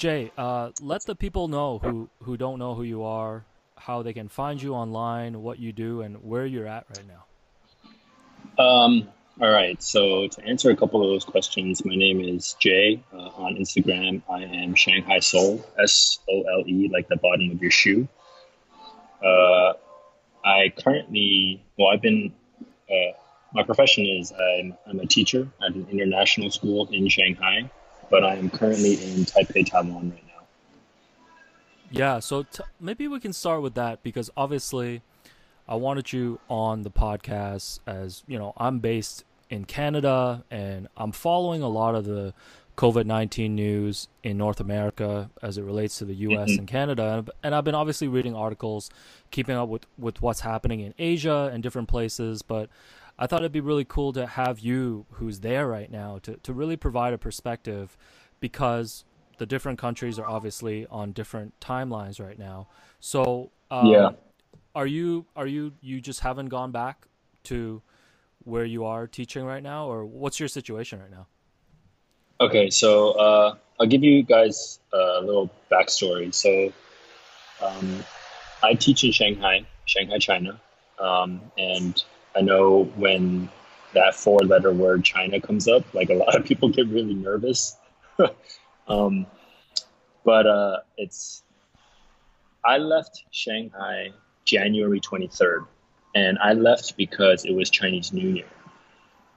Jay, uh, let the people know who who don't know who you are, how they can find you online, what you do, and where you're at right now. Um, all right. So to answer a couple of those questions, my name is Jay. Uh, on Instagram, I am Shanghai Sole, S O L E, like the bottom of your shoe. Uh, I currently, well, I've been, uh, my profession is I'm, I'm a teacher at an international school in Shanghai, but I am currently in Taipei, Taiwan right now. Yeah, so t- maybe we can start with that because obviously I wanted you on the podcast as, you know, I'm based in Canada and I'm following a lot of the COVID 19 news in North America as it relates to the US mm-hmm. and Canada. And I've been obviously reading articles, keeping up with, with what's happening in Asia and different places. But I thought it'd be really cool to have you, who's there right now, to, to really provide a perspective because the different countries are obviously on different timelines right now. So, um, yeah. Are you are you you just haven't gone back to where you are teaching right now, or what's your situation right now? Okay, so uh, I'll give you guys a little backstory. So, um, I teach in Shanghai, Shanghai, China, um, and I know when that four-letter word China comes up, like a lot of people get really nervous. um, but uh, it's I left Shanghai January 23rd, and I left because it was Chinese New Year.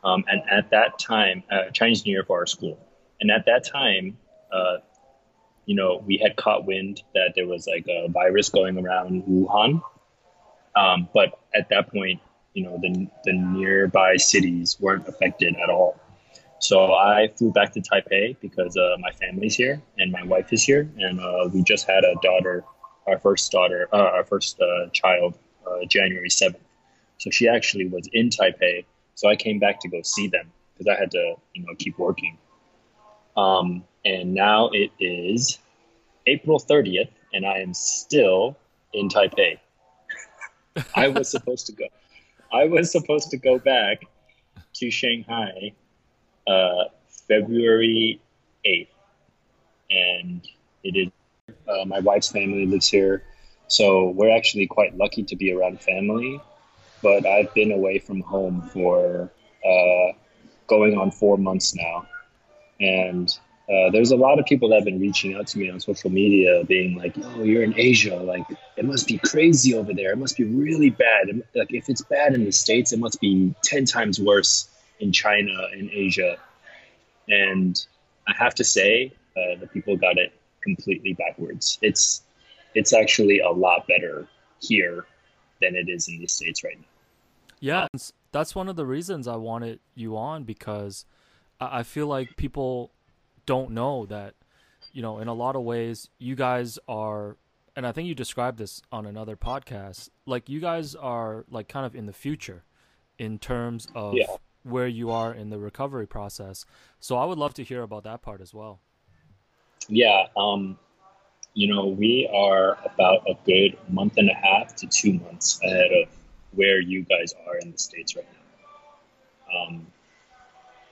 Um, and at that time, uh, Chinese New Year for our school. And at that time, uh, you know, we had caught wind that there was like a virus going around Wuhan. Um, but at that point, you know, the, the nearby cities weren't affected at all. So I flew back to Taipei because uh, my family's here and my wife is here, and uh, we just had a daughter, our first daughter, uh, our first uh, child, uh, January seventh. So she actually was in Taipei. So I came back to go see them because I had to, you know, keep working. Um, and now it is April 30th, and I am still in Taipei. I was supposed to go. I was supposed to go back to Shanghai uh, February 8th, and it is. Uh, my wife's family lives here, so we're actually quite lucky to be around family. But I've been away from home for uh, going on four months now, and uh, there's a lot of people that have been reaching out to me on social media, being like, "Oh, you're in Asia. Like, it must be crazy over there. It must be really bad. Like, if it's bad in the states, it must be ten times worse in China and Asia." And I have to say, uh, the people got it completely backwards. It's it's actually a lot better here than it is in the states right now. Yeah, that's one of the reasons I wanted you on because I feel like people don't know that, you know, in a lot of ways, you guys are, and I think you described this on another podcast, like you guys are like kind of in the future in terms of yeah. where you are in the recovery process. So I would love to hear about that part as well. Yeah. Um, you know, we are about a good month and a half to two months ahead of where you guys are in the States right now. Um,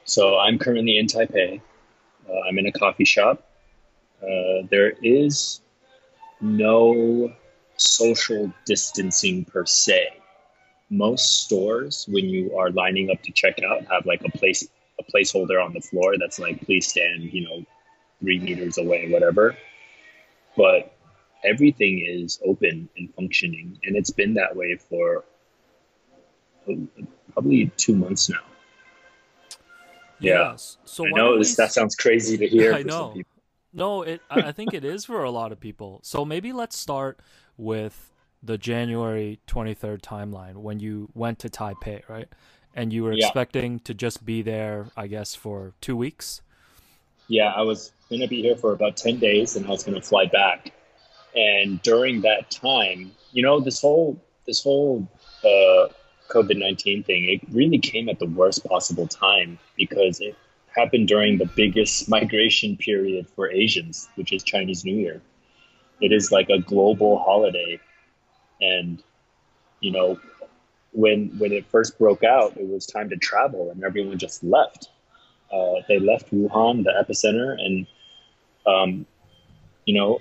so I'm currently in Taipei. Uh, I'm in a coffee shop. Uh, there is no social distancing per se. Most stores, when you are lining up to check out, have like a place a placeholder on the floor that's like, please stand, you know, three meters away, whatever. But everything is open and functioning, and it's been that way for uh, probably two months now. Yeah. So I know this, that sounds crazy to hear. I know. No, it. I think it is for a lot of people. So maybe let's start with the January twenty third timeline when you went to Taipei, right? And you were yeah. expecting to just be there, I guess, for two weeks. Yeah, I was gonna be here for about ten days, and I was gonna fly back. And during that time, you know, this whole this whole uh, COVID 19 thing, it really came at the worst possible time because it happened during the biggest migration period for Asians, which is Chinese New Year. It is like a global holiday. And, you know, when when it first broke out, it was time to travel and everyone just left. Uh, they left Wuhan, the epicenter, and um, you know,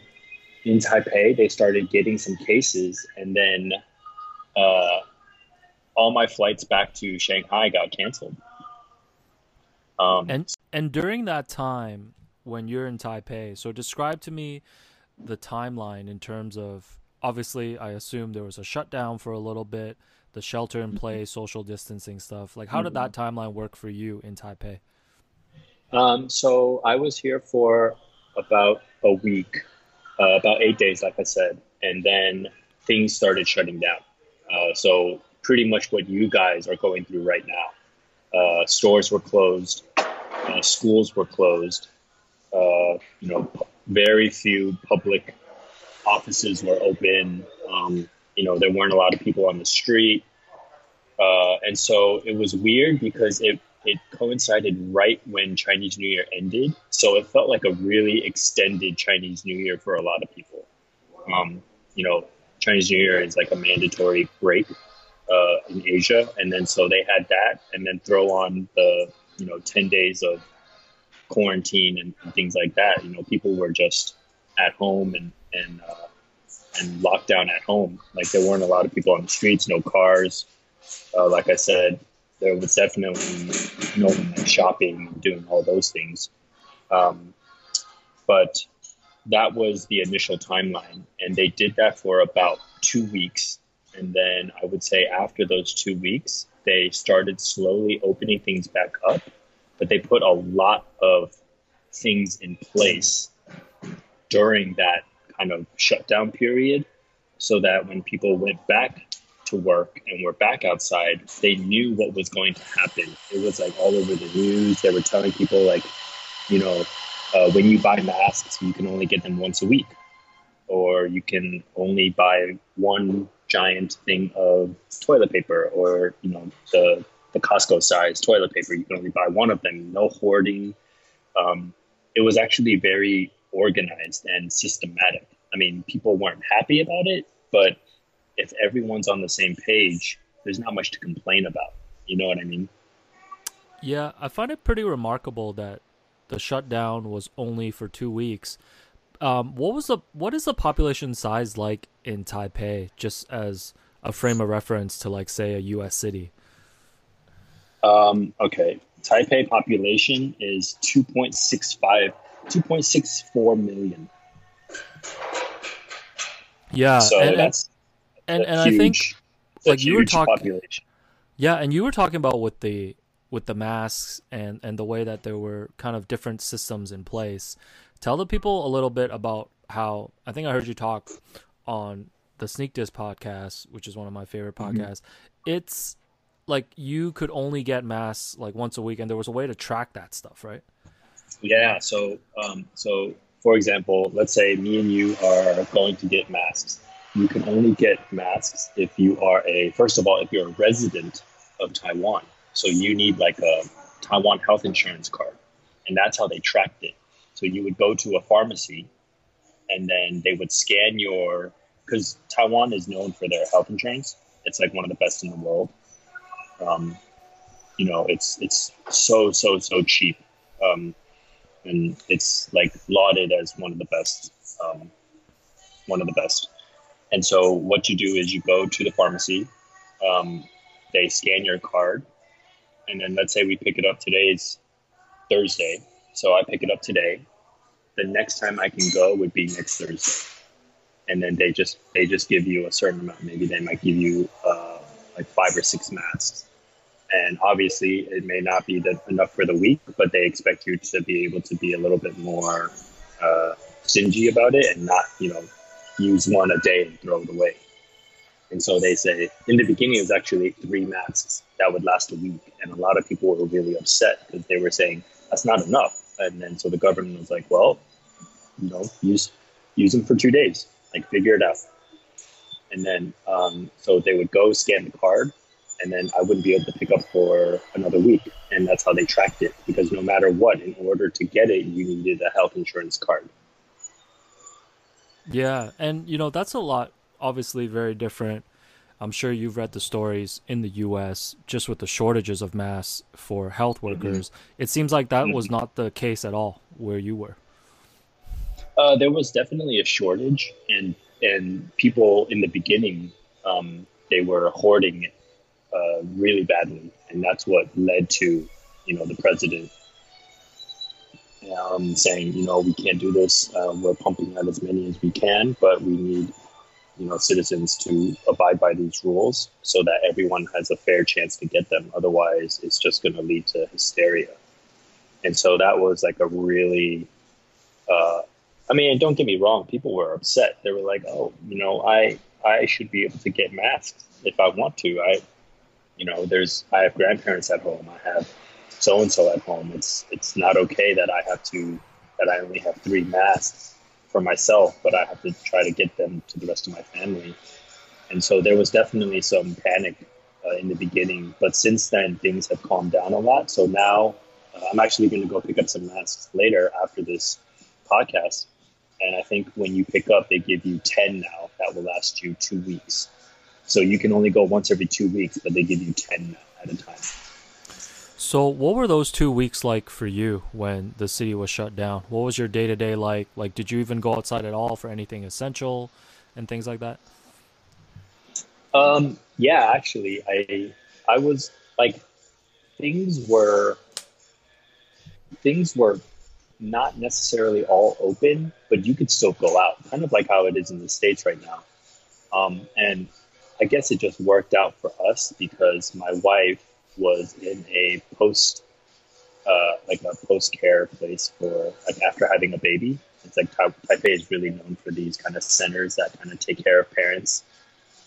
in Taipei, they started getting some cases, and then uh, all my flights back to Shanghai got canceled. Um, and and during that time when you're in Taipei, so describe to me the timeline in terms of obviously I assume there was a shutdown for a little bit, the shelter in mm-hmm. place, social distancing stuff. Like how did that mm-hmm. timeline work for you in Taipei? Um, so I was here for about a week, uh, about eight days, like I said, and then things started shutting down. Uh, so pretty much what you guys are going through right now. Uh, stores were closed, uh, schools were closed. Uh, you know, very few public offices were open. Um, you know, there weren't a lot of people on the street, uh, and so it was weird because it it coincided right when Chinese New Year ended, so it felt like a really extended Chinese New Year for a lot of people. Um, you know, Chinese New Year is like a mandatory break uh, in Asia, and then so they had that, and then throw on the you know ten days of quarantine and, and things like that. You know, people were just at home and and uh, and lockdown at home. Like there weren't a lot of people on the streets, no cars. Uh, like I said, there was definitely no shopping, doing all those things. Um, but that was the initial timeline, and they did that for about two weeks and then I would say after those two weeks, they started slowly opening things back up, but they put a lot of things in place during that kind of shutdown period so that when people went back to work and were back outside, they knew what was going to happen. It was like all over the news. They were telling people, like, you know, uh, when you buy masks, you can only get them once a week, or you can only buy one giant thing of toilet paper or you know the the Costco size toilet paper. You can only buy one of them. No hoarding. Um, it was actually very organized and systematic. I mean, people weren't happy about it, but if everyone's on the same page, there's not much to complain about. You know what I mean? Yeah, I find it pretty remarkable that the shutdown was only for two weeks um, what was the what is the population size like in Taipei, just as a frame of reference to like say a U.S. city? Um, okay, Taipei population is 2.65, 2.64 million. Yeah, so and, that's and, and huge, I think like you were talking, yeah, and you were talking about with the with the masks and and the way that there were kind of different systems in place tell the people a little bit about how I think I heard you talk on the Sneak Disc podcast, which is one of my favorite mm-hmm. podcasts. Mm-hmm. It's like you could only get masks like once a week, and there was a way to track that stuff, right? Yeah. So, um, so for example, let's say me and you are going to get masks. You can only get masks if you are a first of all, if you're a resident of Taiwan. So you need like a Taiwan health insurance card, and that's how they tracked it. So you would go to a pharmacy and then they would scan your, because Taiwan is known for their health insurance. It's like one of the best in the world. Um, you know, it's it's so so so cheap, um, and it's like lauded as one of the best, um, one of the best. And so what you do is you go to the pharmacy, um, they scan your card, and then let's say we pick it up today today's Thursday, so I pick it up today the next time I can go would be next Thursday. And then they just they just give you a certain amount. Maybe they might give you uh, like five or six masks. And obviously, it may not be the, enough for the week, but they expect you to be able to be a little bit more uh, stingy about it and not, you know, use one a day and throw it away. And so they say in the beginning, it was actually three masks that would last a week. And a lot of people were really upset because they were saying that's not enough. And then so the government was like, well, you know, use use them for two days, like figure it out. And then um, so they would go scan the card, and then I wouldn't be able to pick up for another week. And that's how they tracked it because no matter what, in order to get it, you needed a health insurance card. Yeah, and you know that's a lot. Obviously, very different. I'm sure you've read the stories in the U.S. just with the shortages of masks for health mm-hmm. workers. Mm-hmm. It seems like that mm-hmm. was not the case at all where you were. Uh, there was definitely a shortage, and and people in the beginning um, they were hoarding it uh, really badly, and that's what led to you know the president um, saying you know we can't do this. Uh, we're pumping out as many as we can, but we need you know citizens to abide by these rules so that everyone has a fair chance to get them. Otherwise, it's just going to lead to hysteria. And so that was like a really uh, I mean, don't get me wrong. People were upset. They were like, "Oh, you know, I I should be able to get masks if I want to. I, you know, there's I have grandparents at home. I have so and so at home. It's it's not okay that I have to that I only have three masks for myself, but I have to try to get them to the rest of my family. And so there was definitely some panic uh, in the beginning, but since then things have calmed down a lot. So now uh, I'm actually going to go pick up some masks later after this podcast and I think when you pick up, they give you 10 now that will last you two weeks. So you can only go once every two weeks, but they give you 10 at a time. So, what were those two weeks like for you when the city was shut down? What was your day to day like? Like, did you even go outside at all for anything essential and things like that? Um, yeah, actually, I I was like things were things were not necessarily all open, but you could still go out, kind of like how it is in the States right now. Um, and I guess it just worked out for us because my wife was in a post, uh, like a post care place for like after having a baby. It's like Taipei is really known for these kind of centers that kind of take care of parents.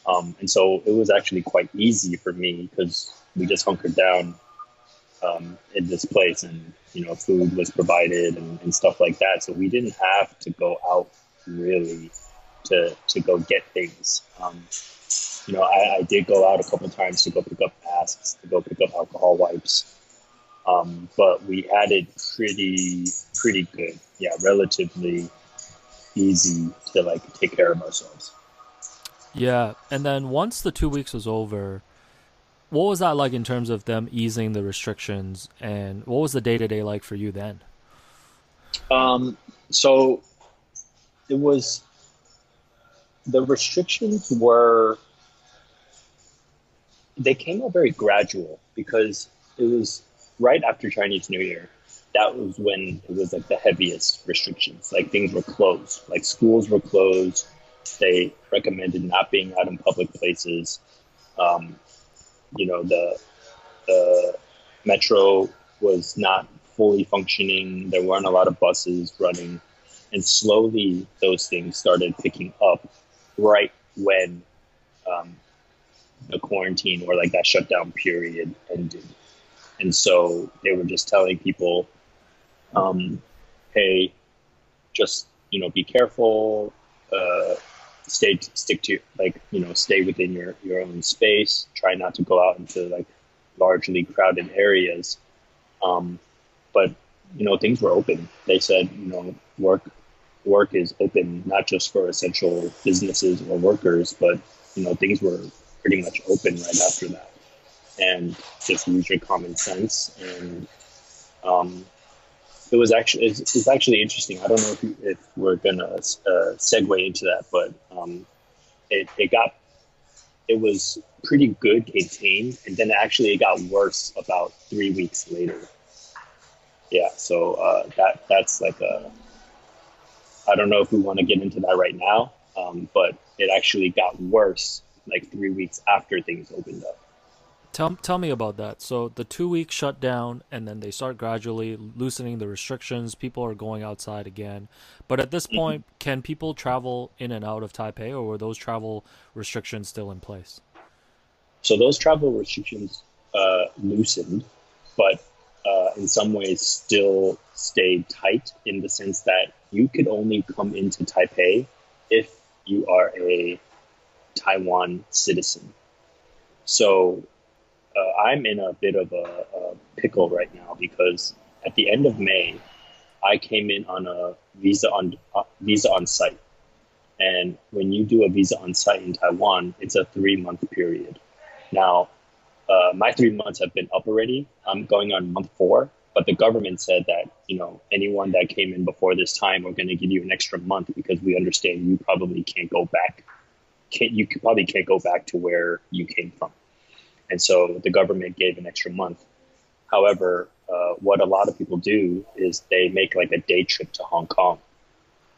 Um, and so it was actually quite easy for me because we just hunkered down um, in this place and you know food was provided and, and, stuff like that so we didn't have to go out really to to go get things um, you know I, I, did go out a couple times to go pick up masks to go pick up alcohol wipes. Um, but we had it pretty pretty good. Yeah relatively easy to like take care of ourselves. Yeah and then once the two weeks was over what was that like in terms of them easing the restrictions and what was the day to day like for you then? Um, so it was the restrictions were they came out very gradual because it was right after Chinese New Year. That was when it was like the heaviest restrictions. Like things were closed, like schools were closed. They recommended not being out in public places. Um, you know the the metro was not fully functioning. There weren't a lot of buses running, and slowly those things started picking up right when um, the quarantine or like that shutdown period ended. And so they were just telling people, um, "Hey, just you know, be careful. Uh, stay stick to like you know stay within your your own space try not to go out into like largely crowded areas um, but you know things were open they said you know work work is open not just for essential businesses or workers but you know things were pretty much open right after that and just use your common sense and um, it was actually it's, it's, actually interesting. I don't know if, if we're gonna uh, segue into that, but um, it it got it was pretty good contained, and then actually it got worse about three weeks later. Yeah, so uh, that that's like a I don't know if we want to get into that right now, um, but it actually got worse like three weeks after things opened up. Tell tell me about that. So the two week shutdown, and then they start gradually loosening the restrictions. People are going outside again, but at this mm-hmm. point, can people travel in and out of Taipei, or were those travel restrictions still in place? So those travel restrictions uh, loosened, but uh, in some ways still stayed tight in the sense that you could only come into Taipei if you are a Taiwan citizen. So uh, I'm in a bit of a, a, pickle right now because at the end of May, I came in on a visa on uh, visa on site, and when you do a visa on site in Taiwan, it's a three month period. Now, uh, my three months have been up already. I'm going on month four, but the government said that you know anyone that came in before this time, we're going to give you an extra month because we understand you probably can't go back. Can't you probably can't go back to where you came from, and so the government gave an extra month. However, uh, what a lot of people do is they make like a day trip to Hong Kong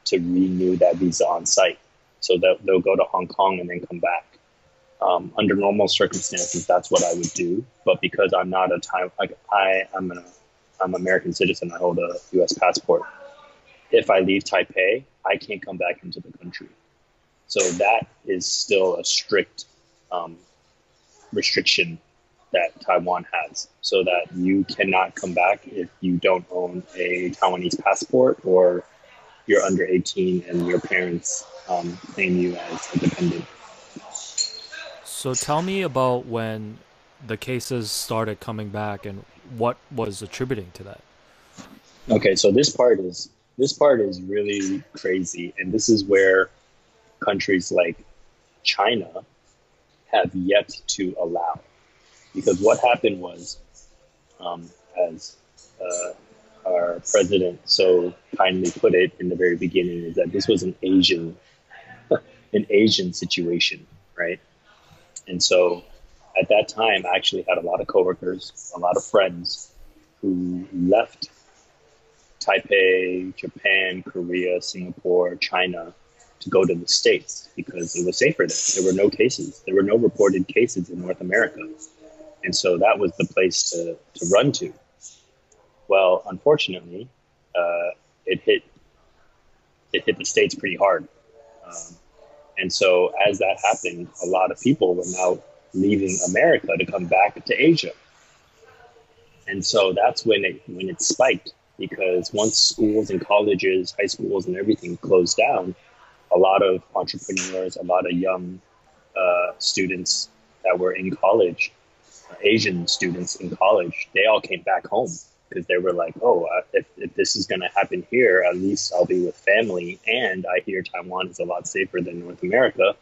to renew that visa on site. So they'll, they'll go to Hong Kong and then come back. Um, under normal circumstances, that's what I would do. But because I'm not a time like I am an I'm an American citizen, I hold a U.S. passport. If I leave Taipei, I can't come back into the country. So that is still a strict um, restriction that Taiwan has, so that you cannot come back if you don't own a Taiwanese passport or you're under 18 and your parents um, claim you as a dependent. So tell me about when the cases started coming back and what was attributing to that. Okay, so this part is this part is really crazy, and this is where countries like China have yet to allow. Because what happened was, um, as uh, our president so kindly put it in the very beginning, is that this was an Asian, an Asian situation, right? And so at that time, I actually had a lot of coworkers, a lot of friends who left Taipei, Japan, Korea, Singapore, China to go to the States because it was safer there. There were no cases. There were no reported cases in North America. And so that was the place to, to run to. Well, unfortunately, uh, it hit it hit the states pretty hard, um, and so as that happened, a lot of people were now leaving America to come back to Asia. And so that's when it when it spiked because once schools and colleges, high schools, and everything closed down, a lot of entrepreneurs, a lot of young uh, students that were in college, uh, Asian students in college, they all came back home because they were like, oh, uh, if, if this is going to happen here, at least I'll be with family. And I hear Taiwan is a lot safer than North America,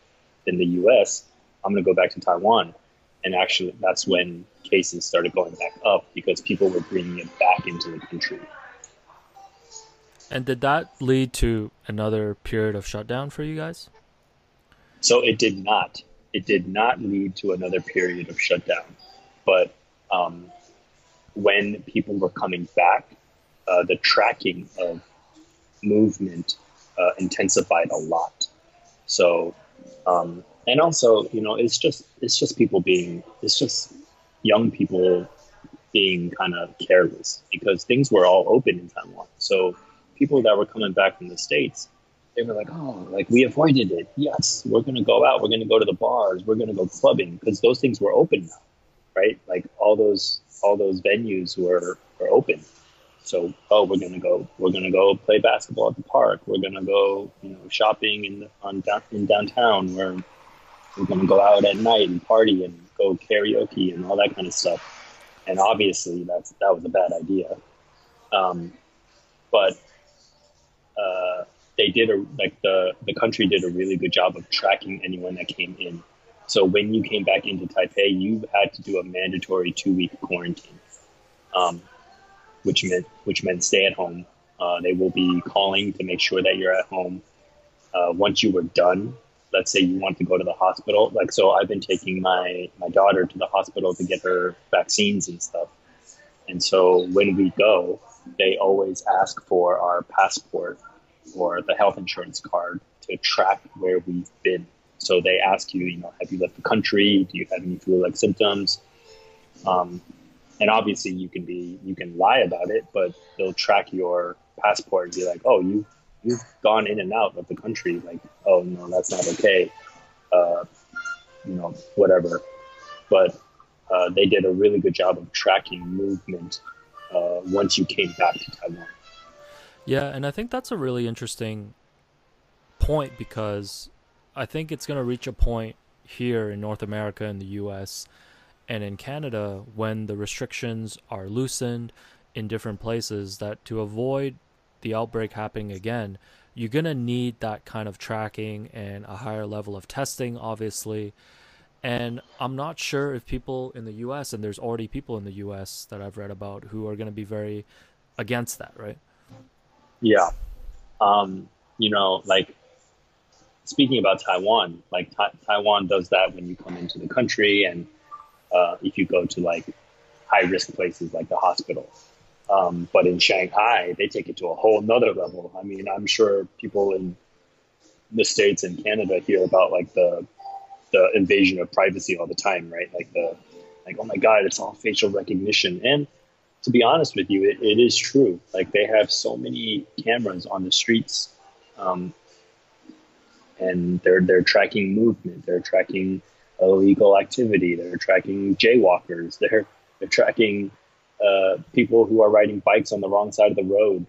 than the US. I'm going to go back to Taiwan. And actually, that's when cases started going back up because people were bringing it back into the country. And did that lead to another period of shutdown for you guys? So it did not. It did not lead to another period of shutdown. But um, when people were coming back, uh, the tracking of movement uh, intensified a lot. So um, and also you know it's just it's just people being it's just young people being kind of careless because things were all open in Taiwan. So people that were coming back from the states, they were like, "Oh, like we avoided it. Yes, we're gonna go out. We're gonna go to the bars. We're gonna go clubbing because those things were open now, right? Like all those all those venues were were open. So, oh, we're gonna go. We're gonna go play basketball at the park. We're gonna go, you know, shopping in on in downtown. Where we're going to go out at night and party and go karaoke and all that kind of stuff. And obviously, that's that was a bad idea. Um, but uh, they did a like the the country did a really good job of tracking anyone that came in. So when you came back into Taipei, you had to do a mandatory two week quarantine, um, which meant which meant stay at home. Uh, they will be calling to make sure that you're at home. Uh, once you were done let's say you want to go to the hospital like so i've been taking my my daughter to the hospital to get her vaccines and stuff and so when we go they always ask for our passport or the health insurance card to track where we've been so they ask you you know have you left the country do you have any flu-like symptoms um, and obviously you can be you can lie about it but they'll track your passport and be like oh you you've gone in and out of the country. Like, oh no, that's not okay. Uh, you know, whatever. But uh, they did a really good job of tracking movement uh, once you came back to Taiwan. Yeah, and I think that's a really interesting point because I think it's going to reach a point here in North America in the US and in Canada when the restrictions are loosened in different places that to avoid the outbreak happening again, you're going to need that kind of tracking and a higher level of testing, obviously. And I'm not sure if people in the US, and there's already people in the US that I've read about who are going to be very against that, right? Yeah. Um, you know, like speaking about Taiwan, like ta- Taiwan does that when you come into the country and uh, if you go to like high risk places like the hospital. Um, but in Shanghai, they take it to a whole nother level. I mean, I'm sure people in the States and Canada hear about like the the invasion of privacy all the time, right? Like the like, oh my God, it's all facial recognition. And to be honest with you, it, it is true. Like they have so many cameras on the streets, um, and they're they're tracking movement, they're tracking illegal activity, they're tracking jaywalkers, they're they're tracking uh, people who are riding bikes on the wrong side of the road.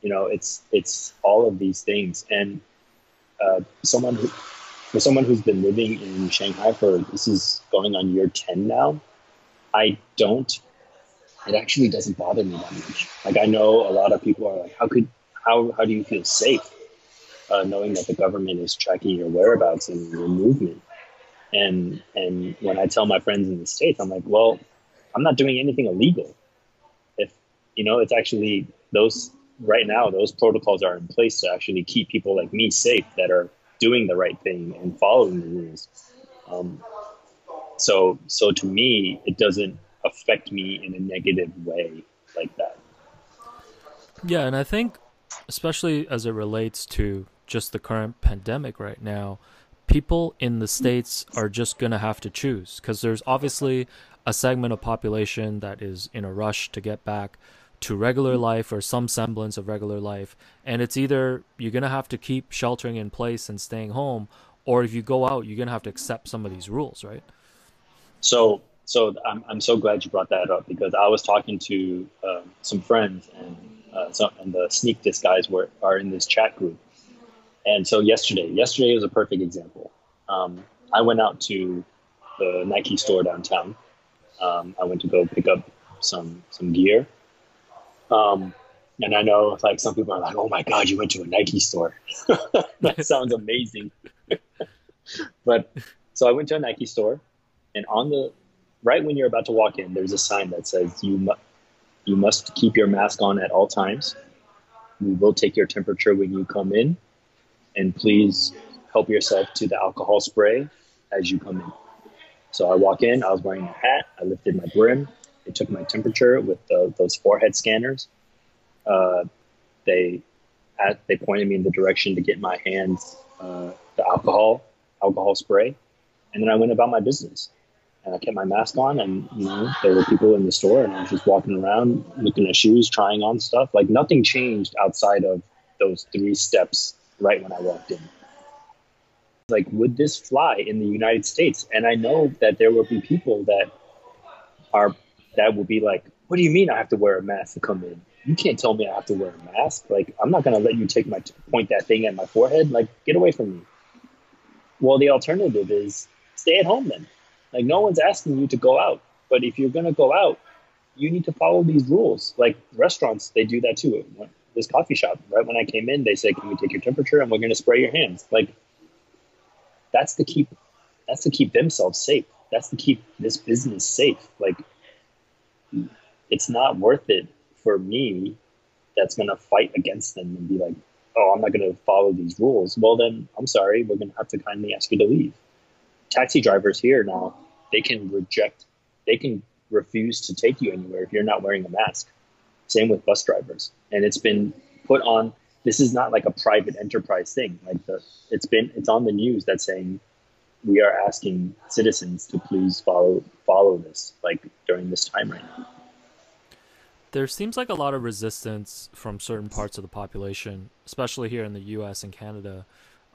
You know, it's it's all of these things, and uh, someone who, for someone who's been living in Shanghai for this is going on year ten now, I don't. It actually doesn't bother me that much. Like I know a lot of people are like, how could how how do you feel safe, uh, knowing that the government is tracking your whereabouts and your movement? And and when I tell my friends in the states, I'm like, well, I'm not doing anything illegal If, you know, it's actually those right now, those protocols are in place to actually keep people like me safe that are doing the right thing and following the rules. Um, so, so to me, it doesn't affect me in a negative way like that. Yeah, and I think, especially as it relates to just the current pandemic right now, people in the states are just gonna have to choose because there's obviously a segment of population that is in a rush to get back to regular life or some semblance of regular life. And it's either you're going to have to keep sheltering in place and staying home, or if you go out, you're going to have to accept some of these rules, right? So, so I'm, I'm so glad you brought that up because I was talking to um, some friends and uh, so, and the sneak disc guys were are in this chat group. And so yesterday, yesterday was a perfect example. Um, I went out to the Nike store downtown. Um, I went to go pick up some some gear, um, and I know like some people are like, "Oh my God, you went to a Nike store." that sounds amazing. but so I went to a Nike store, and on the right when you're about to walk in, there's a sign that says you mu- you must keep your mask on at all times. We will take your temperature when you come in, and please help yourself to the alcohol spray as you come in. So I walk in. I was wearing a hat. I lifted my brim. They took my temperature with the, those forehead scanners. Uh, they at, they pointed me in the direction to get my hands uh, the alcohol alcohol spray, and then I went about my business. And I kept my mask on, and you know there were people in the store, and I was just walking around looking at shoes, trying on stuff. Like nothing changed outside of those three steps right when I walked in. Like, would this fly in the United States? And I know that there will be people that are that would be like, what do you mean I have to wear a mask to come in? You can't tell me I have to wear a mask. Like, I'm not going to let you take my, point that thing at my forehead. Like, get away from me. Well, the alternative is stay at home then. Like, no one's asking you to go out. But if you're going to go out, you need to follow these rules. Like restaurants, they do that too. This coffee shop, right when I came in, they said, "Can we take your temperature and we're going to spray your hands?" Like that's to keep that's to keep themselves safe. That's to keep this business safe. Like it's not worth it for me that's going to fight against them and be like, oh, I'm not going to follow these rules. Well, then I'm sorry, we're going to have to kindly ask you to leave. Taxi drivers here now, they can reject, they can refuse to take you anywhere if you're not wearing a mask. Same with bus drivers. And it's been put on, this is not like a private enterprise thing. Like the, it's been, it's on the news that's saying we are asking citizens to please follow follow this like during this time right now. There seems like a lot of resistance from certain parts of the population especially here in the US and Canada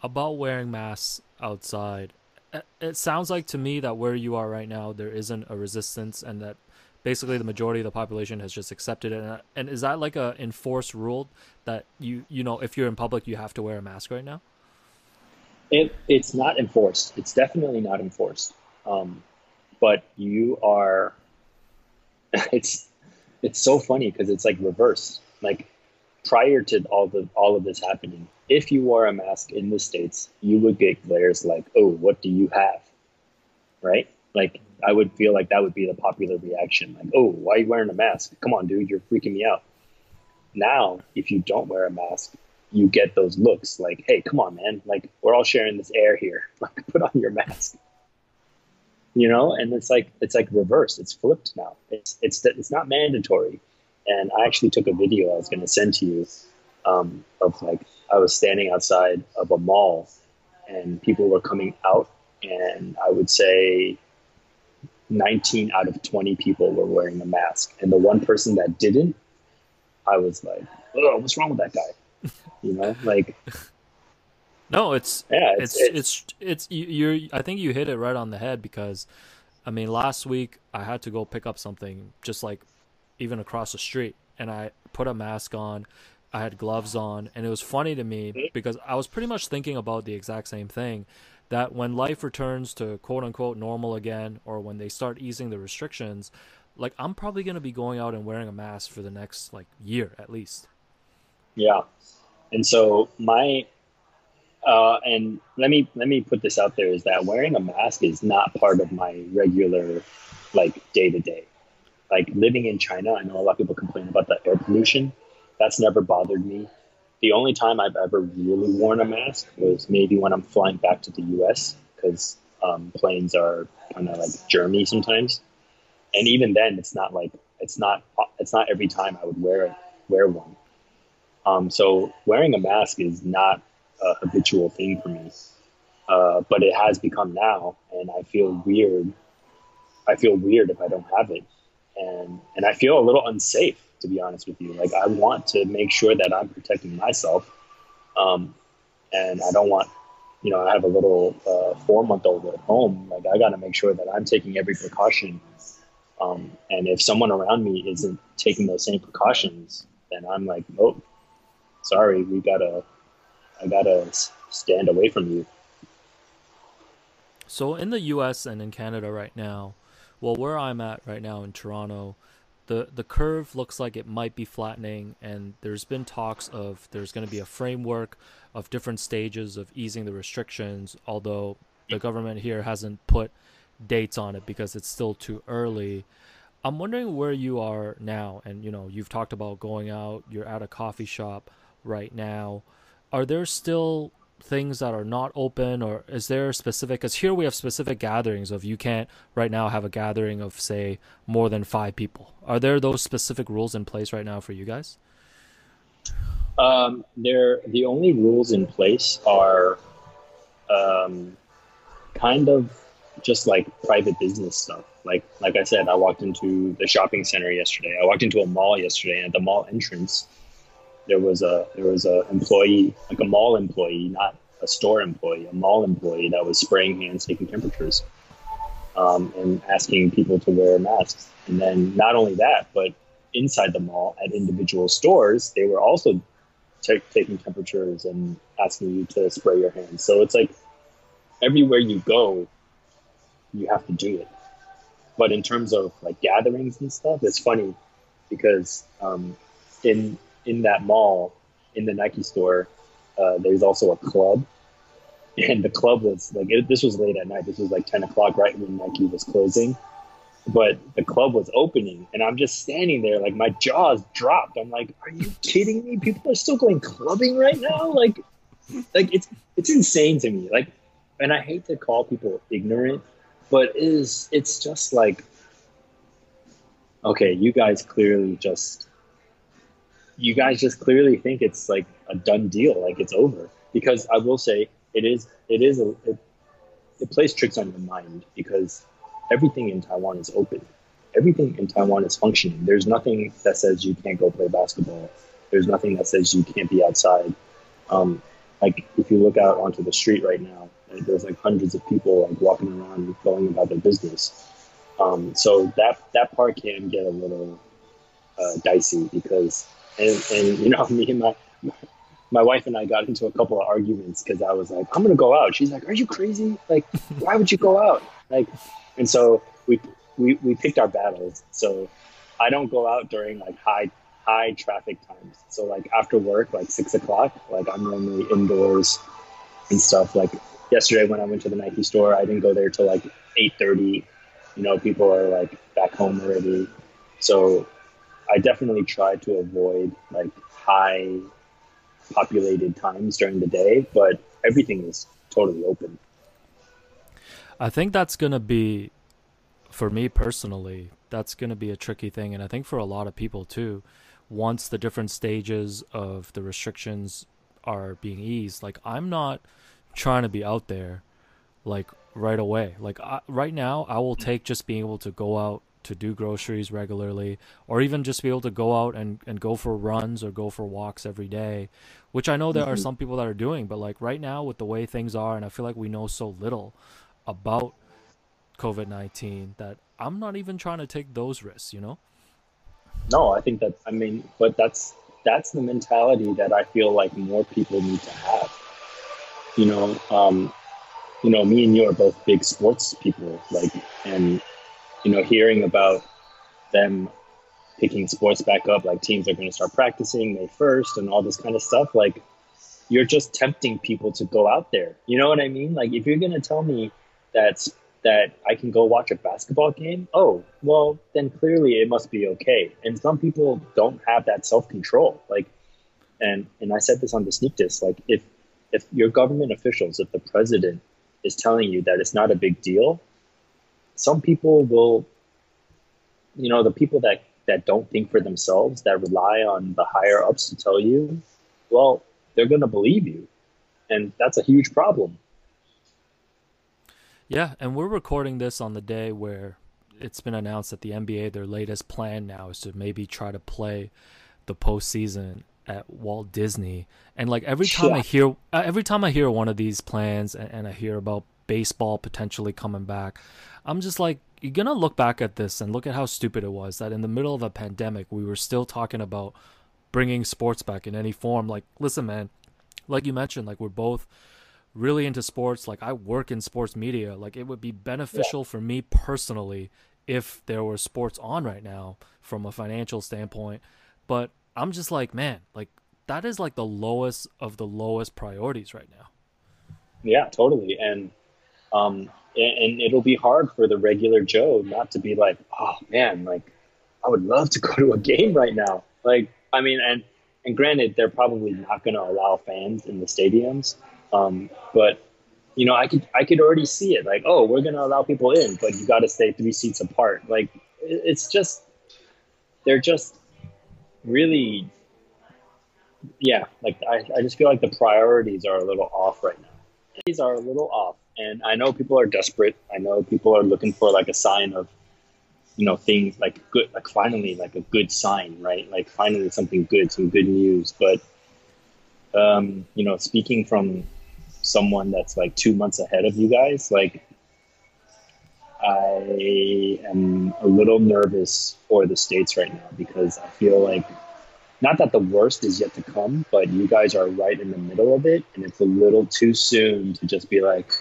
about wearing masks outside. It sounds like to me that where you are right now there isn't a resistance and that basically the majority of the population has just accepted it. And is that like a enforced rule that you you know if you're in public you have to wear a mask right now it, it's not enforced. It's definitely not enforced. Um, but you are. It's it's so funny because it's like reverse. Like prior to all the all of this happening, if you wore a mask in the states, you would get glares like, "Oh, what do you have?" right? Like I would feel like that would be the popular reaction. Like, oh, why are you wearing a mask? Come on, dude, you're freaking me out. Now, if you don't wear a mask, you get those looks like, hey, come on, man. Like, we're all sharing this air here. Like, put on your mask. You know, and it's like it's like reversed. It's flipped now. It's it's it's not mandatory. And I actually took a video I was going to send to you um, of like I was standing outside of a mall, and people were coming out, and I would say 19 out of 20 people were wearing a mask. And the one person that didn't, I was like, oh, what's wrong with that guy? You know, like. No, it's yeah, it's it's it's, it's, you're. I think you hit it right on the head because, I mean, last week I had to go pick up something just like, even across the street, and I put a mask on, I had gloves on, and it was funny to me mm-hmm. because I was pretty much thinking about the exact same thing that when life returns to quote unquote normal again, or when they start easing the restrictions, like I'm probably going to be going out and wearing a mask for the next like year at least. Yeah. And so my uh, and let me let me put this out there is that wearing a mask is not part of my regular like day to day. Like living in China, I know a lot of people complain about the air pollution. That's never bothered me the only time I've ever really worn a mask was maybe when I'm flying back to the U.S. because um, planes are kind of like germy sometimes, and even then, it's not like it's not it's not every time I would wear wear one. Um, so wearing a mask is not a habitual thing for me, uh, but it has become now, and I feel weird. I feel weird if I don't have it, and and I feel a little unsafe to be honest with you. Like I want to make sure that I'm protecting myself, um, and I don't want, you know, I have a little uh, four month old at home. Like I got to make sure that I'm taking every precaution. Um, and if someone around me isn't taking those same precautions, then I'm like, oh, sorry, we gotta, I gotta stand away from you. So in the U.S. and in Canada right now, well, where I'm at right now in Toronto the the curve looks like it might be flattening and there's been talks of there's going to be a framework of different stages of easing the restrictions although the government here hasn't put dates on it because it's still too early i'm wondering where you are now and you know you've talked about going out you're at a coffee shop right now. Are there still things that are not open or is there specific because here we have specific gatherings of you can't right now have a gathering of say more than five people. Are there those specific rules in place right now for you guys? Um, there the only rules in place are um, kind of just like private business stuff. Like like i said i walked into the shopping center yesterday. I walked into a mall yesterday and at the mall entrance there was a there was a employee like a mall employee, not a store employee, a mall employee that was spraying hands, taking temperatures, um, and asking people to wear masks. And then not only that, but inside the mall at individual stores, they were also t- taking temperatures and asking you to spray your hands. So it's like everywhere you go, you have to do it. But in terms of like gatherings and stuff, it's funny because um, in in that mall, in the Nike store, uh, there's also a club, and the club was like it, this was late at night. This was like ten o'clock, right when Nike was closing. But the club was opening, and I'm just standing there, like my jaws dropped. I'm like, "Are you kidding me? People are still going clubbing right now? Like, like it's it's insane to me. Like, and I hate to call people ignorant, but it is it's just like, okay, you guys clearly just you guys just clearly think it's like a done deal, like it's over. Because I will say it is it is a it, it plays tricks on your mind because everything in Taiwan is open. Everything in Taiwan is functioning. There's nothing that says you can't go play basketball. There's nothing that says you can't be outside. Um, like if you look out onto the street right now, there's like hundreds of people like walking around, going about their business. Um, so that that part can get a little uh, dicey because and and you know me and my my wife and I got into a couple of arguments because I was like, I'm gonna go out. She's like, Are you crazy? Like, why would you go out? Like, and so we we we picked our battles. So I don't go out during like high high traffic times. So like after work, like six o'clock, like I'm normally indoors and stuff. Like yesterday when I went to the Nike store, I didn't go there till like eight thirty. You know, people are like back home already. So I definitely try to avoid like high populated times during the day, but everything is totally open. I think that's going to be, for me personally, that's going to be a tricky thing. And I think for a lot of people too, once the different stages of the restrictions are being eased, like I'm not trying to be out there like right away. Like I, right now, I will mm. take just being able to go out to do groceries regularly or even just be able to go out and, and go for runs or go for walks every day which i know there mm-hmm. are some people that are doing but like right now with the way things are and i feel like we know so little about covid-19 that i'm not even trying to take those risks you know no i think that i mean but that's that's the mentality that i feel like more people need to have you know um you know me and you are both big sports people like and you know, hearing about them picking sports back up, like teams are going to start practicing May 1st and all this kind of stuff, like you're just tempting people to go out there. You know what I mean? Like if you're going to tell me that's that I can go watch a basketball game, oh, well, then clearly it must be okay. And some people don't have that self-control. Like and and I said this on the sneak disc, like if if your government officials, if the president is telling you that it's not a big deal, some people will, you know, the people that that don't think for themselves, that rely on the higher ups to tell you, well, they're going to believe you. And that's a huge problem. Yeah, and we're recording this on the day where it's been announced that the NBA, their latest plan now is to maybe try to play the postseason at Walt Disney. And like every time yeah. I hear, uh, every time I hear one of these plans and, and I hear about baseball potentially coming back, I'm just like, you're gonna look back at this and look at how stupid it was that in the middle of a pandemic we were still talking about bringing sports back in any form. Like, listen, man, like you mentioned, like we're both really into sports. Like I work in sports media. Like it would be beneficial yeah. for me personally if there were sports on right now from a financial standpoint. But I'm just like, man, like that is like the lowest of the lowest priorities right now. Yeah, totally. And um, and it'll be hard for the regular Joe not to be like, oh man, like I would love to go to a game right now. Like, I mean, and and granted, they're probably not going to allow fans in the stadiums, um, but you know, I could I could already see it. Like, oh, we're going to allow people in, but you got to stay three seats apart. Like, it's just they're just really, yeah. Like, I I just feel like the priorities are a little off right now. These are a little off and I know people are desperate. I know people are looking for like a sign of, you know, things like good, like finally, like a good sign, right? Like finally something good, some good news. But, um, you know, speaking from someone that's like two months ahead of you guys, like I am a little nervous for the states right now because I feel like not that the worst is yet to come, but you guys are right in the middle of it, and it's a little too soon to just be like,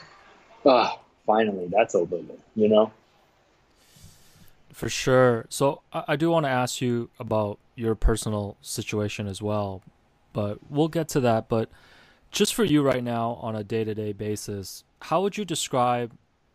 ah, finally, that's over with, you know? For sure. So I, I do want to ask you about your personal situation as well, but we'll get to that. But just for you right now on a day to day basis, how would you describe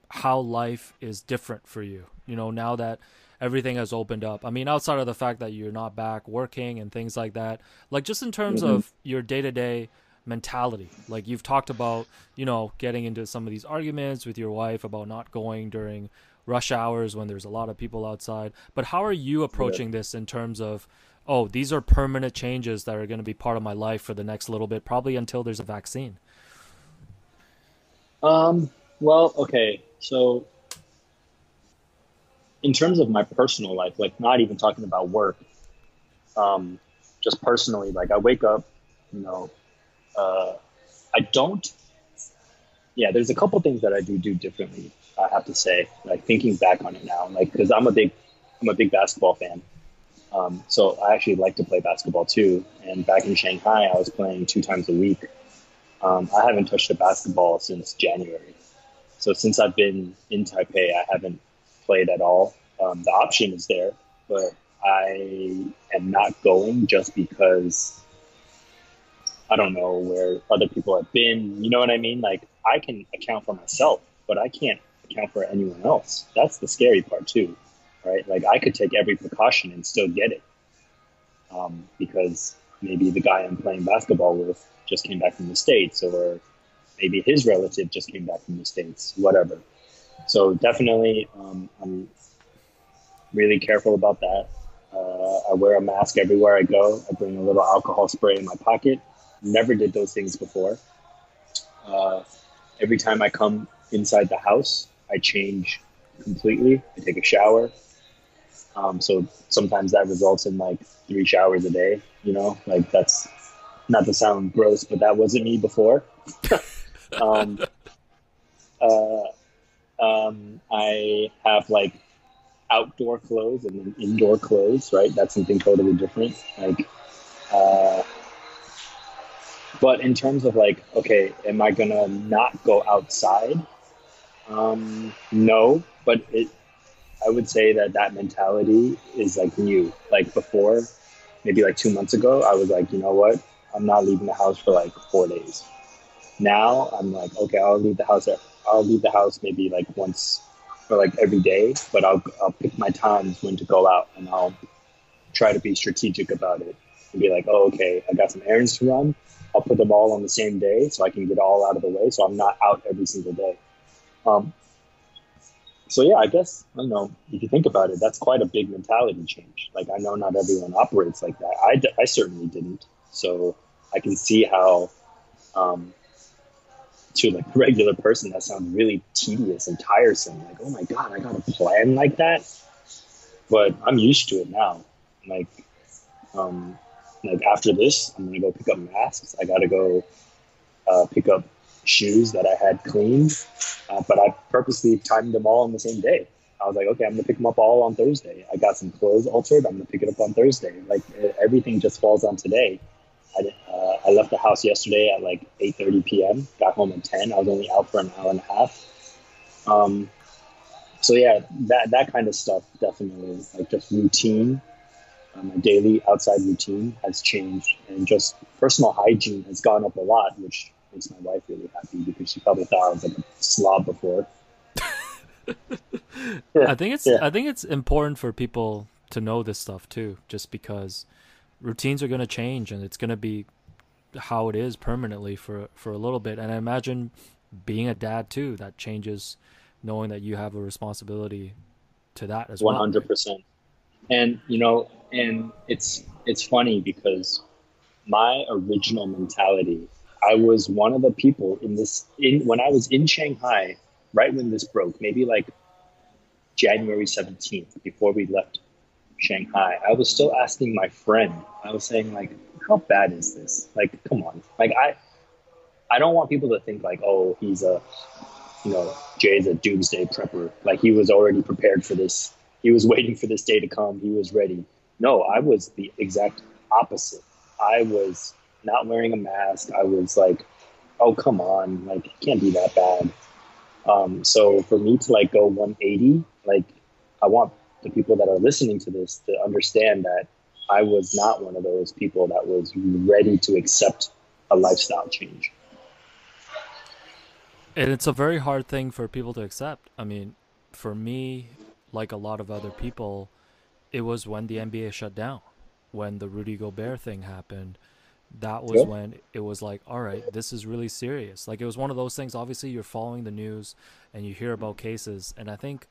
how life is different for you? You know, now that everything has opened up. I mean, outside of the fact that you're not back working and things like that, like just in terms mm-hmm. of your day to day mentality. Like you've talked about, you know, getting into some of these arguments with your wife about not going during rush hours when there's a lot of people outside. But how are you approaching yeah. this in terms of, oh, these are permanent changes that are going to be part of my life for the next little bit, probably until there's a vaccine? Um, well, okay. So in terms of my personal life, like not even talking about work, um, just personally, like I wake up, you know, uh, I don't. Yeah, there's a couple things that I do do differently. I have to say, like thinking back on it now, like because I'm a big, I'm a big basketball fan. Um, so I actually like to play basketball too. And back in Shanghai, I was playing two times a week. Um, I haven't touched a basketball since January. So since I've been in Taipei, I haven't played at all. Um, the option is there, but I am not going just because I don't know where other people have been. You know what I mean? Like I can account for myself, but I can't account for anyone else. That's the scary part too, right? Like I could take every precaution and still get it, um, because maybe the guy I'm playing basketball with just came back from the states, or maybe his relative just came back from the states, whatever. So definitely, um, I'm really careful about that. Uh, I wear a mask everywhere I go. I bring a little alcohol spray in my pocket. Never did those things before. Uh, every time I come inside the house, I change completely. I take a shower. Um, so sometimes that results in like three showers a day. You know, like that's not to sound gross, but that wasn't me before. um, uh, um, I have like outdoor clothes and then indoor clothes, right? That's something totally different. Like, uh, but in terms of like, okay, am I gonna not go outside? Um, no, but it. I would say that that mentality is like new. Like before, maybe like two months ago, I was like, you know what? I'm not leaving the house for like four days. Now I'm like, okay, I'll leave the house. I'll leave the house maybe like once or like every day, but I'll I'll pick my times when to go out, and I'll try to be strategic about it and be like, oh, okay, I got some errands to run. I'll put them all on the same day so I can get all out of the way, so I'm not out every single day. Um, so yeah, I guess I don't know if you think about it, that's quite a big mentality change. Like I know not everyone operates like that. I, I certainly didn't. So I can see how um, to like a regular person that sounds really tedious and tiresome. Like, oh my god, I got a plan like that. But I'm used to it now. Like, um, like after this, I'm gonna go pick up masks. I gotta go uh, pick up shoes that I had cleaned, uh, but I purposely timed them all on the same day. I was like, okay, I'm gonna pick them up all on Thursday. I got some clothes altered. I'm gonna pick it up on Thursday. Like everything just falls on today. I, uh, I left the house yesterday at like 8:30 p.m. Got home at 10. I was only out for an hour and a half. Um, so yeah, that that kind of stuff definitely like just routine. Um, my daily outside routine has changed, and just personal hygiene has gone up a lot, which makes my wife really happy because she probably thought I was like a slob before. yeah, I think it's yeah. I think it's important for people to know this stuff too, just because routines are going to change and it's going to be how it is permanently for for a little bit and i imagine being a dad too that changes knowing that you have a responsibility to that as 100%. well 100% and you know and it's it's funny because my original mentality i was one of the people in this in when i was in shanghai right when this broke maybe like january 17th before we left Shanghai, I was still asking my friend. I was saying like, how bad is this? Like, come on. Like I, I don't want people to think like, oh, he's a, you know, Jay's a doomsday prepper. Like he was already prepared for this. He was waiting for this day to come. He was ready. No, I was the exact opposite. I was not wearing a mask. I was like, oh, come on. Like, it can't be that bad. Um, so for me to like go 180, like I want the people that are listening to this to understand that I was not one of those people that was ready to accept a lifestyle change. And it's a very hard thing for people to accept. I mean, for me, like a lot of other people, it was when the NBA shut down, when the Rudy Gobert thing happened. That was when it was like, all right, this is really serious. Like it was one of those things. Obviously, you're following the news and you hear about cases, and I think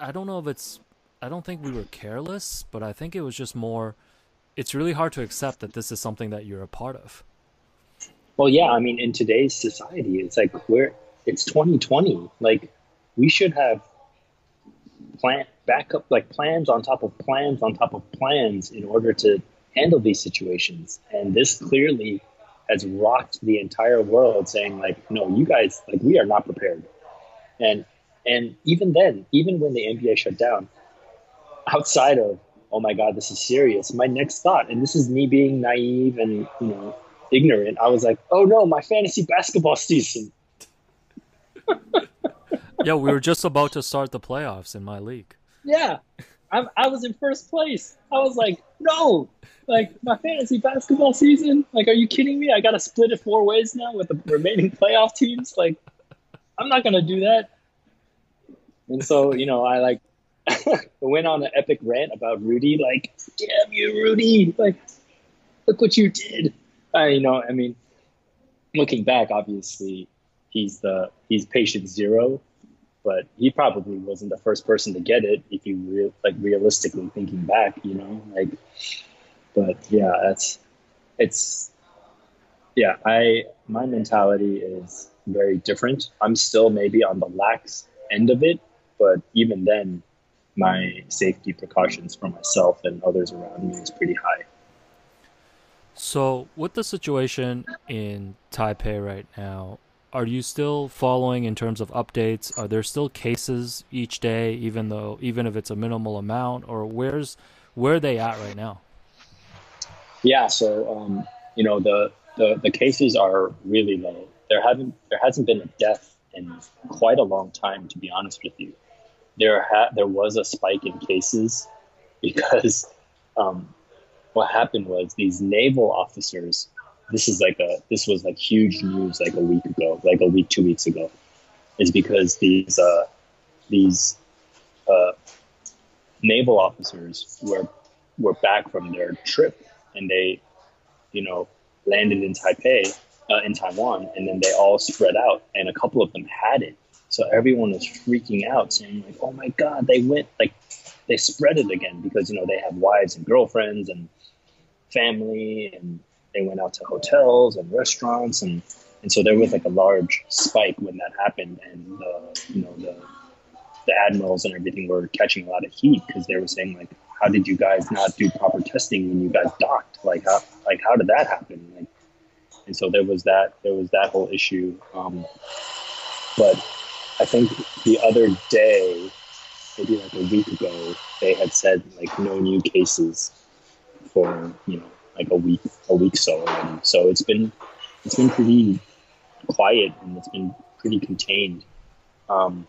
I don't know if it's I don't think we were careless, but I think it was just more. It's really hard to accept that this is something that you're a part of. Well, yeah, I mean, in today's society, it's like we're it's 2020. Like we should have plan backup like plans on top of plans on top of plans in order to handle these situations. And this clearly has rocked the entire world, saying like, no, you guys like we are not prepared. And and even then, even when the NBA shut down, outside of oh my god this is serious my next thought and this is me being naive and you know ignorant i was like oh no my fantasy basketball season yeah we were just about to start the playoffs in my league. Yeah. I'm, i was in first place. I was like no like my fantasy basketball season like are you kidding me? I gotta split it four ways now with the remaining playoff teams. Like i'm not gonna do that. And so, you know, I like went on an epic rant about Rudy, like, damn you, Rudy, like, look what you did. I, you know, I mean, looking back, obviously, he's the he's patient zero, but he probably wasn't the first person to get it. If you real like realistically thinking back, you know, like, but yeah, that's it's yeah. I my mentality is very different. I'm still maybe on the lax end of it, but even then, my safety precautions for myself and others around me is pretty high. So, with the situation in Taipei right now, are you still following in terms of updates? Are there still cases each day, even though even if it's a minimal amount, or where's where are they at right now? Yeah, so um, you know the, the the cases are really low. There haven't there hasn't been a death in quite a long time, to be honest with you. There ha- there was a spike in cases because um, what happened was these naval officers. This is like a this was like huge news like a week ago, like a week two weeks ago, is because these uh, these uh, naval officers were were back from their trip and they, you know, landed in Taipei, uh, in Taiwan, and then they all spread out, and a couple of them had it. So everyone was freaking out, saying like, "Oh my God, they went like they spread it again because you know they have wives and girlfriends and family, and they went out to hotels and restaurants, and and so there was like a large spike when that happened, and uh, you know the the admirals and everything were catching a lot of heat because they were saying like, how did you guys not do proper testing when you guys docked? Like how like how did that happen? Like, and so there was that there was that whole issue. Um, but I think the other day, maybe like a week ago, they had said like no new cases for you know like a week a week so already. So it's been it's been pretty quiet and it's been pretty contained. Um,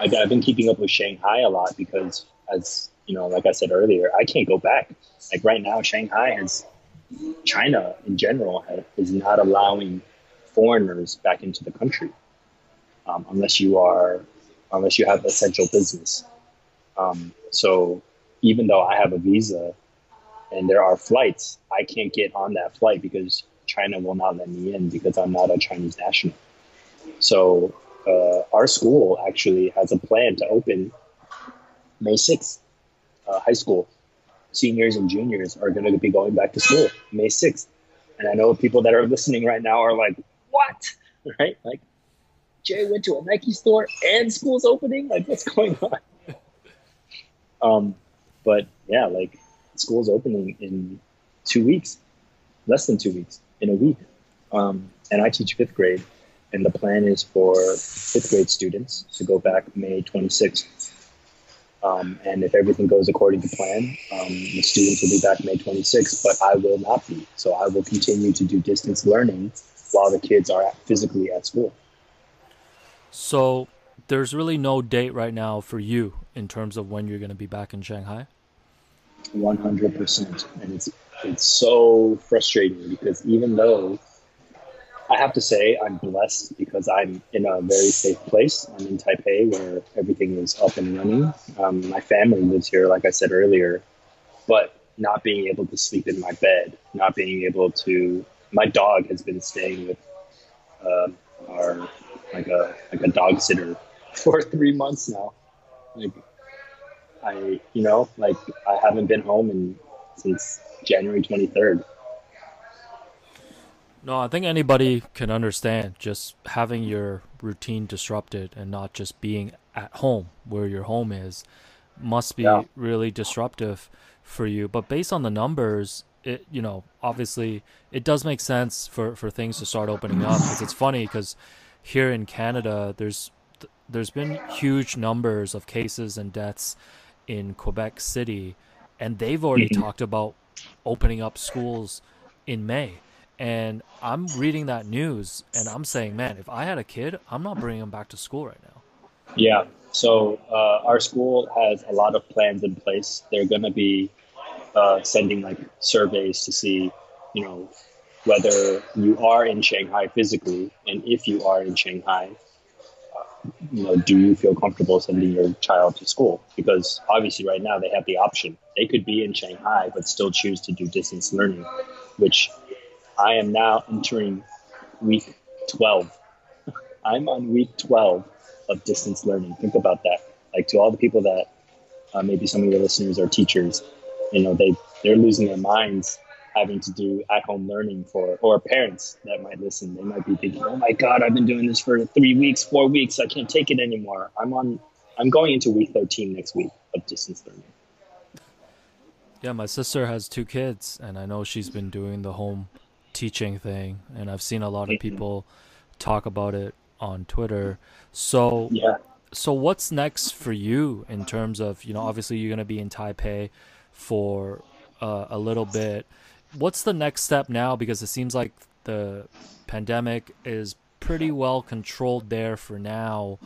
I've, I've been keeping up with Shanghai a lot because as you know, like I said earlier, I can't go back. Like right now, Shanghai has China in general has, is not allowing foreigners back into the country um, unless you are unless you have essential business. Um, so even though I have a visa and there are flights, I can't get on that flight because China will not let me in because I'm not a Chinese national. So uh, our school actually has a plan to open May 6th uh, high school, seniors and juniors are going to be going back to school May 6th. And I know people that are listening right now are like, what? Right? Like, Jay went to a Nike store and school's opening? Like, what's going on? um, but yeah, like, school's opening in two weeks, less than two weeks, in a week. Um, and I teach fifth grade, and the plan is for fifth grade students to go back May 26th um, and if everything goes according to plan, um, the students will be back May 26th, but I will not be. So I will continue to do distance learning while the kids are physically at school. So there's really no date right now for you in terms of when you're going to be back in Shanghai? 100%. And it's, it's so frustrating because even though I have to say I'm blessed because I'm in a very safe place. I'm in Taipei where everything is up and running. Um, my family lives here, like I said earlier, but not being able to sleep in my bed, not being able to. My dog has been staying with uh, our like a like a dog sitter for three months now. Like I, you know, like I haven't been home in since January twenty third. No, I think anybody can understand just having your routine disrupted and not just being at home where your home is must be yeah. really disruptive for you. But based on the numbers, it you know obviously it does make sense for for things to start opening up. Because it's funny because here in Canada, there's there's been huge numbers of cases and deaths in Quebec City, and they've already mm-hmm. talked about opening up schools in May. And I'm reading that news and I'm saying, man, if I had a kid, I'm not bringing him back to school right now. Yeah. So uh, our school has a lot of plans in place. They're going to be uh, sending like surveys to see, you know, whether you are in Shanghai physically, and if you are in Shanghai, you know, do you feel comfortable sending your child to school? Because obviously, right now they have the option. They could be in Shanghai but still choose to do distance learning, which I am now entering week 12. I'm on week 12 of distance learning. Think about that. Like to all the people that uh, maybe some of your listeners are teachers, you know, they they're losing their minds having to do at home learning for or parents that might listen. They might be thinking oh my god i've been doing this for three weeks four weeks. I can't take it anymore. I'm on i'm going into week 13 next week of distance learning. Yeah my sister has two kids and i know she's been doing the home teaching thing and i've seen a lot of mm-hmm. people talk about it on twitter. So yeah. so what's next for you in terms of you know obviously you're going to be in taipei for uh, a little bit what's the next step now? Because it seems like the pandemic is pretty well controlled there for now.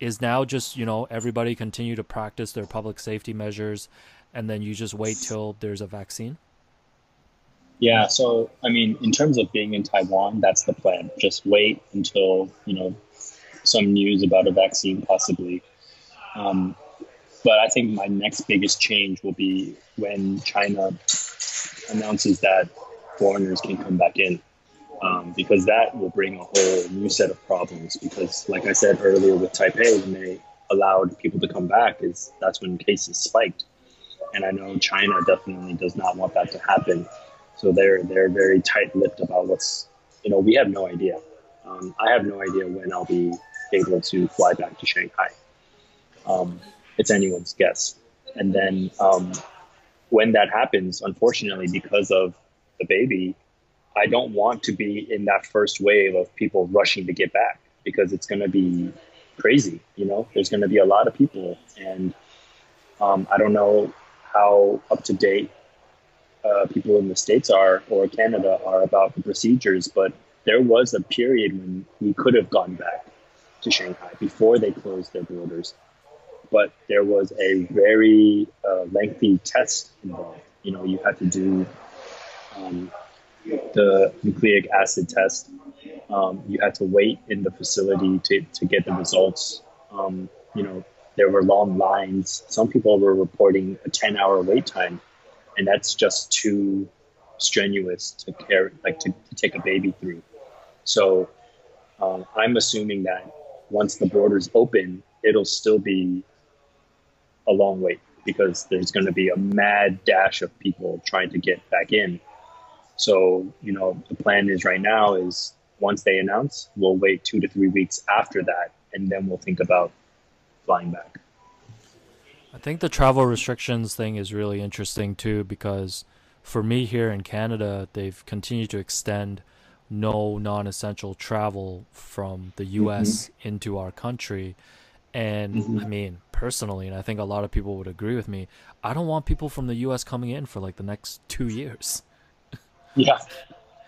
Is now just you know everybody continue to practice their public safety measures, and then you just wait till there's a vaccine. Yeah, so I mean, in terms of being in Taiwan, that's the plan. Just wait until you know some news about a vaccine, possibly. Um, but I think my next biggest change will be when China announces that foreigners can come back in. Um, because that will bring a whole new set of problems. Because, like I said earlier with Taipei, when they allowed people to come back, is that's when cases spiked, and I know China definitely does not want that to happen. So they're they're very tight-lipped about what's you know we have no idea. Um, I have no idea when I'll be able to fly back to Shanghai. Um, it's anyone's guess. And then um, when that happens, unfortunately, because of the baby, I don't want to be in that first wave of people rushing to get back because it's going to be crazy. You know, there's going to be a lot of people, and um, I don't know how up to date uh, people in the states are or Canada are about the procedures, but there was a period when we could have gone back to Shanghai before they closed their borders but there was a very uh, lengthy test involved. You know, you had to do um, the nucleic acid test. Um, you had to wait in the facility to, to get the results. Um, you know, there were long lines. Some people were reporting a 10 hour wait time, and that's just too strenuous to carry, like to, to take a baby through. So um, I'm assuming that once the borders open, it'll still be a long wait because there's going to be a mad dash of people trying to get back in. So, you know, the plan is right now is once they announce, we'll wait two to three weeks after that, and then we'll think about flying back. I think the travel restrictions thing is really interesting too because for me here in Canada, they've continued to extend no non essential travel from the US mm-hmm. into our country. And mm-hmm. I mean, personally, and I think a lot of people would agree with me, I don't want people from the US coming in for like the next two years. yeah.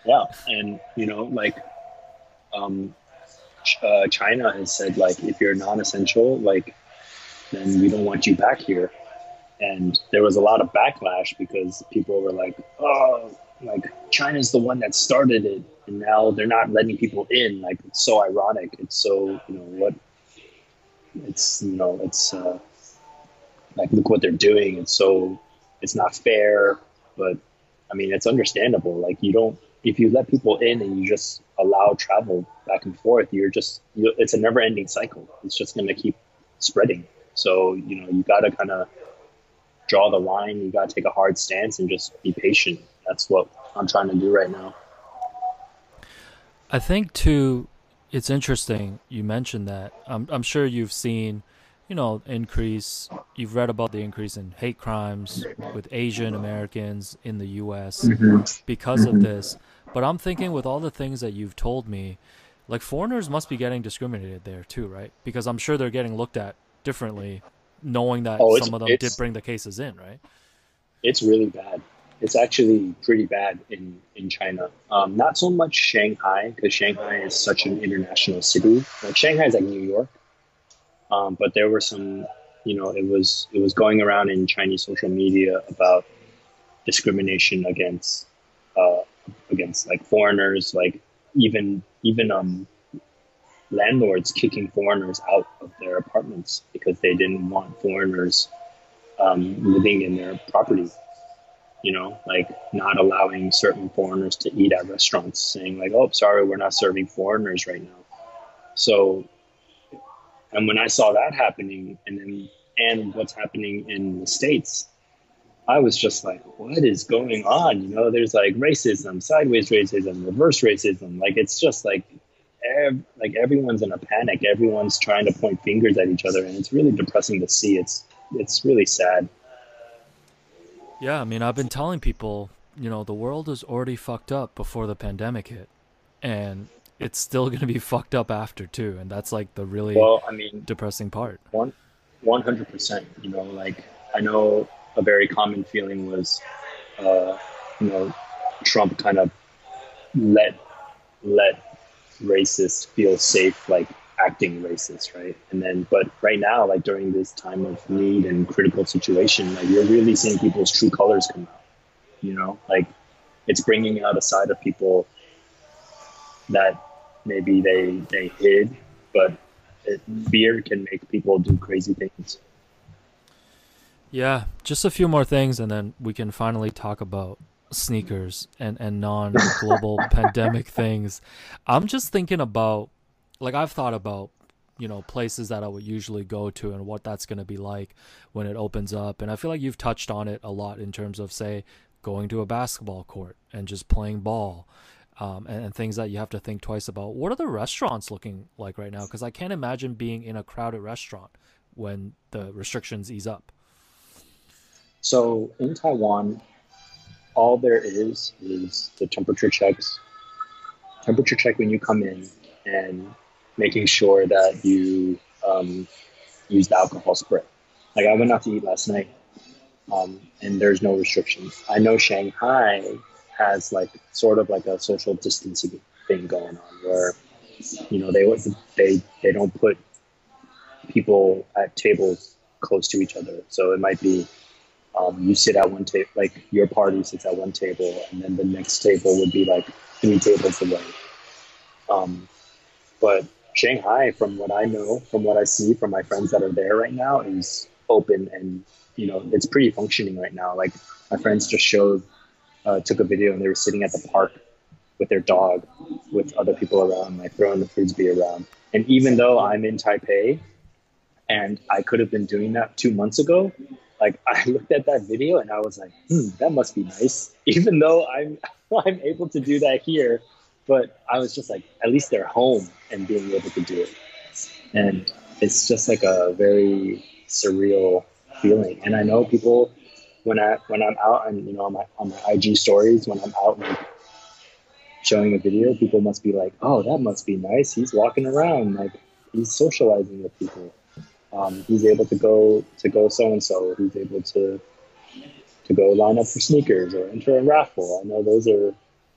Yeah. And, you know, like, um, uh, China has said, like, if you're non essential, like, then we don't want you back here. And there was a lot of backlash because people were like, oh, like, China's the one that started it. And now they're not letting people in. Like, it's so ironic. It's so, you know, what it's you know it's uh, like look what they're doing. It's so it's not fair, but I mean it's understandable. Like you don't if you let people in and you just allow travel back and forth, you're just you, it's a never ending cycle. It's just going to keep spreading. So you know you got to kind of draw the line. You got to take a hard stance and just be patient. That's what I'm trying to do right now. I think to it's interesting you mentioned that. I'm I'm sure you've seen, you know, increase. You've read about the increase in hate crimes with Asian Americans in the U.S. Mm-hmm. because mm-hmm. of this. But I'm thinking with all the things that you've told me, like foreigners must be getting discriminated there too, right? Because I'm sure they're getting looked at differently, knowing that oh, some of them did bring the cases in, right? It's really bad it's actually pretty bad in in China. Um, not so much Shanghai because Shanghai is such an international city. Like Shanghai is like New York, um, but there were some, you know, it was it was going around in Chinese social media about discrimination against uh, against like foreigners, like even even um landlords kicking foreigners out of their apartments because they didn't want foreigners um, living in their property. You know, like not allowing certain foreigners to eat at restaurants, saying like, "Oh, sorry, we're not serving foreigners right now." So, and when I saw that happening, and then and what's happening in the states, I was just like, "What is going on?" You know, there's like racism, sideways racism, reverse racism. Like it's just like ev- like everyone's in a panic. Everyone's trying to point fingers at each other, and it's really depressing to see. It's it's really sad. Yeah, I mean, I've been telling people, you know, the world is already fucked up before the pandemic hit, and it's still going to be fucked up after too, and that's like the really well, I mean, depressing part. One, one hundred percent. You know, like I know a very common feeling was, uh, you know, Trump kind of let let racists feel safe, like acting racist, right? And then, but right now, like during this time of need and critical situation, like you're really seeing people's true colors come out. You know, like it's bringing out a side of people that maybe they they hid, but it, fear can make people do crazy things. Yeah, just a few more things, and then we can finally talk about sneakers and and non global pandemic things. I'm just thinking about like I've thought about you know places that I would usually go to and what that's going to be like when it opens up and I feel like you've touched on it a lot in terms of say going to a basketball court and just playing ball um, and, and, things that you have to think twice about. What are the restaurants looking like right now? Because I can't imagine being in a crowded restaurant when the restrictions ease up. So in Taiwan, all there is is the temperature checks. Temperature check when you come in and making sure that you um, use the alcohol spray. Like I went out to eat last night, um, and there's no restrictions. I know Shanghai has like sort of like a social distancing thing going on where you know they they they don't put people at tables close to each other. So it might be um, you sit at one table, like your party sits at one table, and then the next table would be like three tables away. Um, but Shanghai, from what I know, from what I see from my friends that are there right now, is open and you know it's pretty functioning right now. Like my friends just showed, uh, took a video, and they were sitting at the park with their dog, with other people around, like throwing the frisbee around. And even though I'm in Taipei, and I could have been doing that two months ago, like I looked at that video and I was like, hmm, that must be nice. Even though I'm I'm able to do that here, but I was just like, at least they're home and being able to do it. And it's just like a very surreal feeling. And I know people when I when I'm out and you know on my on my IG stories when I'm out and showing a video, people must be like, oh, that must be nice. He's walking around like he's socializing with people um, he's able to go to go so and so. He's able to to go line up for sneakers or enter a raffle. I know those are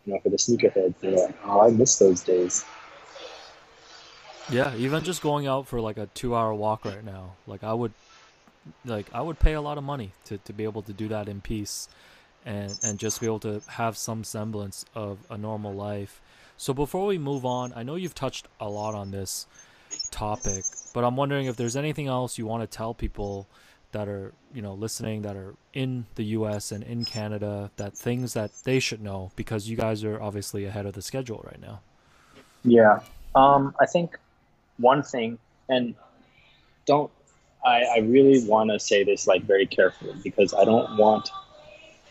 know for the sneakerheads. They're like, oh, I miss those days. Yeah, even just going out for like a two-hour walk right now, like I would, like I would pay a lot of money to, to be able to do that in peace, and and just be able to have some semblance of a normal life. So before we move on, I know you've touched a lot on this, topic. But I'm wondering if there's anything else you want to tell people that are you know listening that are in the U.S. and in Canada that things that they should know because you guys are obviously ahead of the schedule right now. Yeah, um, I think one thing, and don't I, I really want to say this like very carefully because I don't want.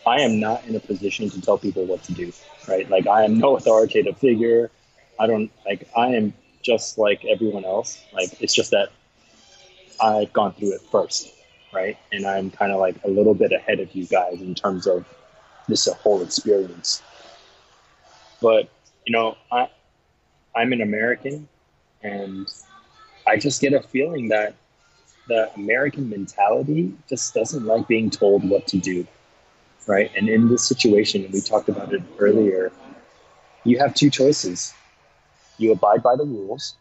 I am not in a position to tell people what to do, right? Like I am no authoritative figure. I don't like I am just like everyone else. Like it's just that I've gone through it first, right? And I'm kind of like a little bit ahead of you guys in terms of this whole experience. But you know, I I'm an American, and I just get a feeling that the American mentality just doesn't like being told what to do, right? And in this situation, we talked about it earlier. You have two choices you abide by the rules.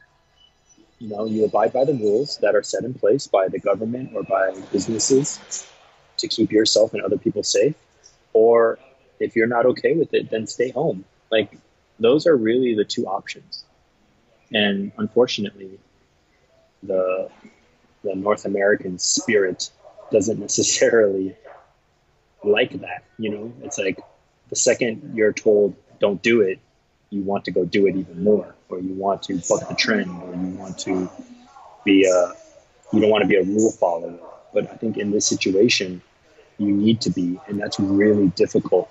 You know, you abide by the rules that are set in place by the government or by businesses to keep yourself and other people safe. Or if you're not okay with it, then stay home. Like those are really the two options. and unfortunately, the the North American spirit doesn't necessarily like that. You know, it's like the second you're told don't do it, you want to go do it even more, or you want to buck the trend, or you want to be a you don't want to be a rule follower. But I think in this situation, you need to be, and that's really difficult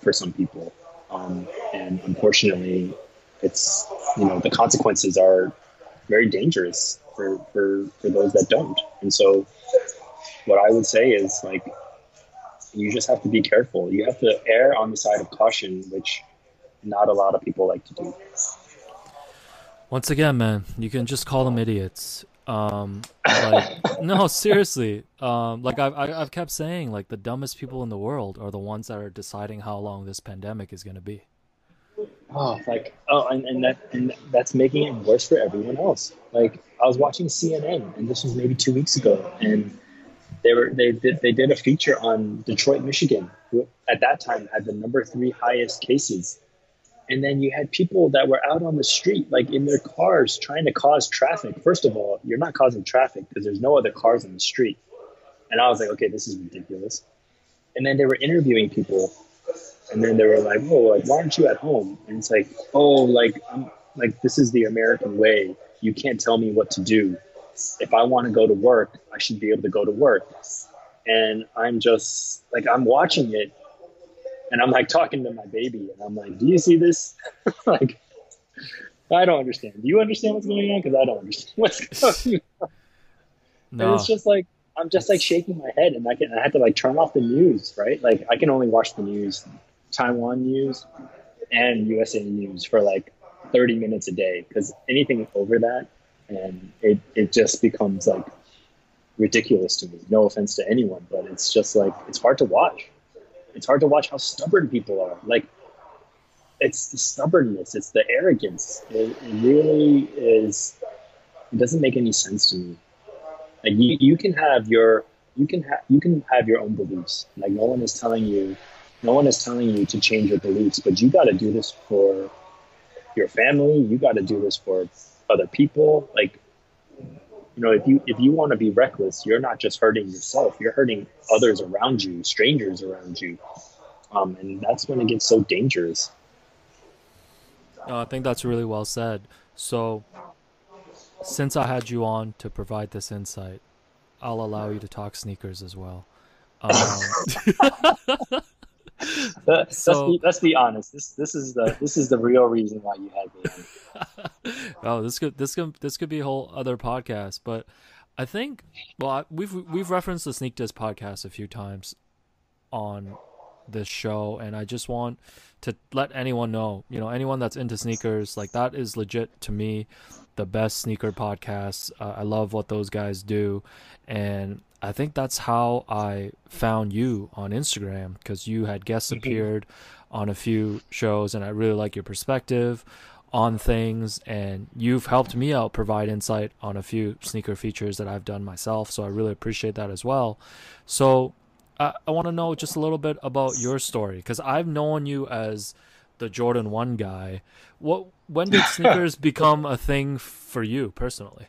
for some people. Um, and unfortunately, it's you know the consequences are very dangerous for, for for those that don't. And so, what I would say is like you just have to be careful. You have to err on the side of caution, which not a lot of people like to do. Once again, man, you can just call them idiots. Um, like, no, seriously. Um, like I've I've kept saying, like the dumbest people in the world are the ones that are deciding how long this pandemic is going to be. Oh, like oh, and, and that and that's making it worse for everyone else. Like I was watching CNN, and this was maybe two weeks ago, and they were they did they did a feature on Detroit, Michigan, who at that time had the number three highest cases and then you had people that were out on the street like in their cars trying to cause traffic. First of all you're not causing traffic because there's no other cars on the street. And i was like okay this is ridiculous. And then they were interviewing people and then they were like oh like why aren't you at home? And it's like oh like i'm like this is the american way. You can't tell me what to do. If i want to go to work i should be able to go to work. And i'm just like i'm watching it and I'm like talking to my baby, and I'm like, "Do you see this?" like, I don't understand. Do you understand what's going on? Because I don't understand what's going on. No. And it's just like I'm just like shaking my head, and I can I had to like turn off the news, right? Like I can only watch the news, Taiwan news, and USA news for like 30 minutes a day because anything over that, and it it just becomes like ridiculous to me. No offense to anyone, but it's just like it's hard to watch it's hard to watch how stubborn people are. Like, it's the stubbornness, it's the arrogance. It, it really is. It doesn't make any sense to me. Like you, you can have your you can have you can have your own beliefs. Like no one is telling you, no one is telling you to change your beliefs, but you got to do this for your family. You got to do this for other people. Like you know if you if you want to be reckless you're not just hurting yourself you're hurting others around you strangers around you. Um, and that's when it gets so dangerous. Uh, i think that's really well said. So since i had you on to provide this insight i'll allow you to talk sneakers as well. Um, let's, so, be, let's be honest. This this is the this is the real reason why you had me. oh, this could this could this could be a whole other podcast, but I think well I, we've we've referenced the Sneak Disc podcast a few times on this show, and I just want to let anyone know, you know, anyone that's into sneakers, like that is legit to me the best sneaker podcast. Uh, I love what those guys do, and I think that's how I found you on Instagram because you had guest mm-hmm. appeared on a few shows, and I really like your perspective on things, and you've helped me out provide insight on a few sneaker features that I've done myself. So I really appreciate that as well. So I, I want to know just a little bit about your story because I've known you as the Jordan One guy. What when did sneakers become a thing for you personally?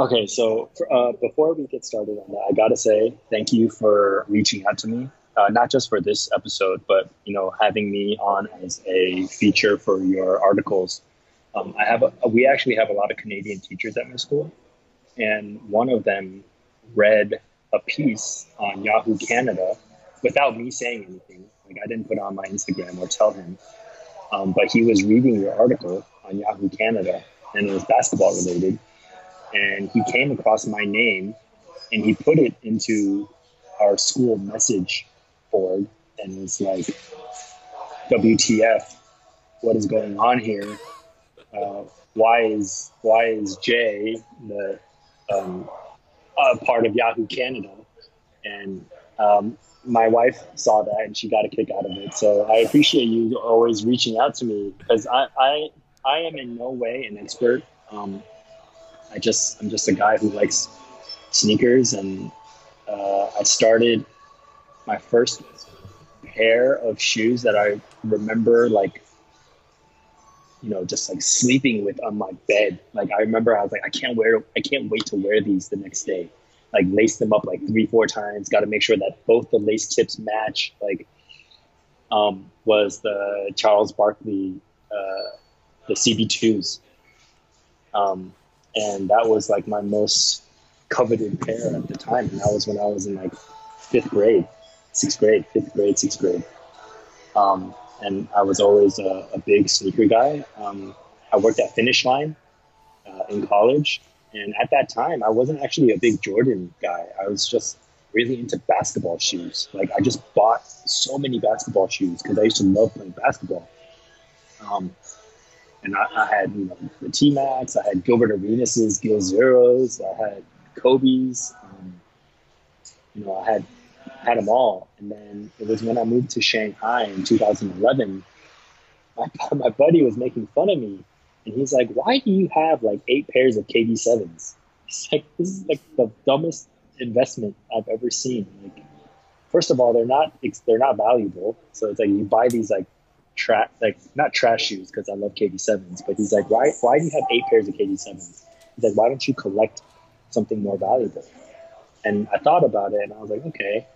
Okay, so uh, before we get started on that, I gotta say thank you for reaching out to me. Uh, not just for this episode, but you know, having me on as a feature for your articles. Um, I have a, we actually have a lot of Canadian teachers at my school, and one of them read a piece on Yahoo Canada without me saying anything. Like I didn't put on my Instagram or tell him, um, but he was reading your article on Yahoo Canada, and it was basketball related and he came across my name and he put it into our school message board and was like, WTF, what is going on here? Uh, why is why is Jay the um, part of Yahoo Canada? And um, my wife saw that and she got a kick out of it. So I appreciate you always reaching out to me because I, I I am in no way an expert. Um, I just I'm just a guy who likes sneakers, and uh, I started my first pair of shoes that I remember like you know, just like sleeping with on my bed. Like I remember I was like, I can't wear, I can't wait to wear these the next day. Like lace them up like three, four times. Got to make sure that both the lace tips match. Like, um, was the Charles Barkley, uh, the CB2s. Um, and that was like my most coveted pair at the time. And that was when I was in like fifth grade, sixth grade, fifth grade, sixth grade. Um, and I was always a, a big sneaker guy. Um, I worked at Finish Line uh, in college, and at that time, I wasn't actually a big Jordan guy. I was just really into basketball shoes. Like I just bought so many basketball shoes because I used to love playing basketball. Um, and I, I, had you know the T-Macs, I had Gilbert Arenas' Gil Zeros, I had Kobe's. Um, you know, I had had them all. And then it was when I moved to Shanghai in 2011. My, my buddy was making fun of me, and he's like, "Why do you have like eight pairs of KD sevens?" He's like, "This is like the dumbest investment I've ever seen." Like, first of all, they're not they're not valuable. So it's like you buy these like trash like not trash shoes because I love KD sevens, but he's like, "Why why do you have eight pairs of KD sevens? He's like, "Why don't you collect something more valuable?" And I thought about it, and I was like, "Okay."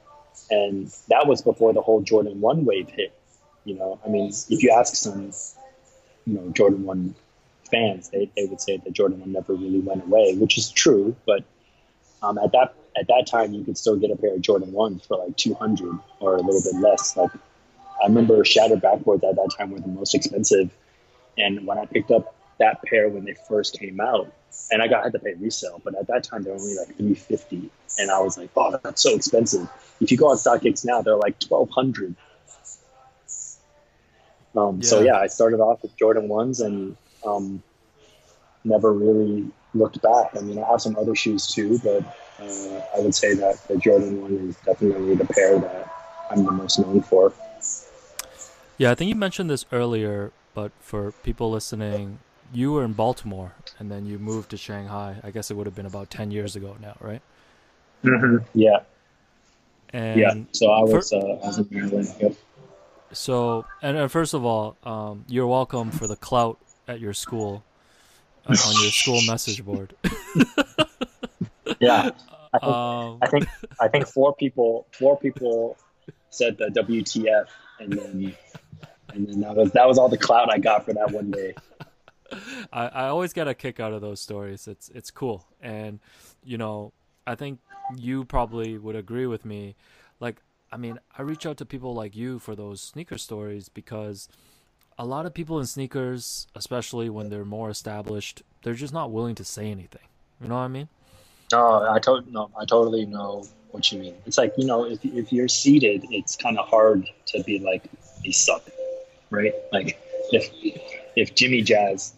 And that was before the whole Jordan 1 wave hit. You know, I mean, if you ask some, you know, Jordan 1 fans, they, they would say that Jordan 1 never really went away, which is true. But um, at that at that time, you could still get a pair of Jordan 1s for like 200 or a little bit less. Like, I remember shattered backboards at that time were the most expensive. And when I picked up that pair when they first came out, and I got had to pay resale, but at that time they're only like 350 and I was like, oh, that's so expensive. If you go on StockX now, they're like twelve hundred. Um, yeah. So yeah, I started off with Jordan ones and um, never really looked back. I mean, I have some other shoes too, but uh, I would say that the Jordan one is definitely the pair that I'm the most known for. Yeah, I think you mentioned this earlier, but for people listening, you were in Baltimore and then you moved to Shanghai. I guess it would have been about 10 years ago now, right? Mm-hmm. Yeah. And yeah. So I was, for, uh, I was in Maryland. Yep. So, and, and first of all, um, you're welcome for the clout at your school uh, on your school message board. yeah. I think, um, I think I think four people four people said the WTF, and then and then that was that was all the clout I got for that one day. I, I always get a kick out of those stories. It's it's cool, and you know I think you probably would agree with me. Like, I mean, I reach out to people like you for those sneaker stories because a lot of people in sneakers, especially when they're more established, they're just not willing to say anything. You know what I mean? No, I to- no, I totally know what you mean. It's like you know, if if you're seeded, it's kind of hard to be like, "They suck," right? Like if if Jimmy Jazz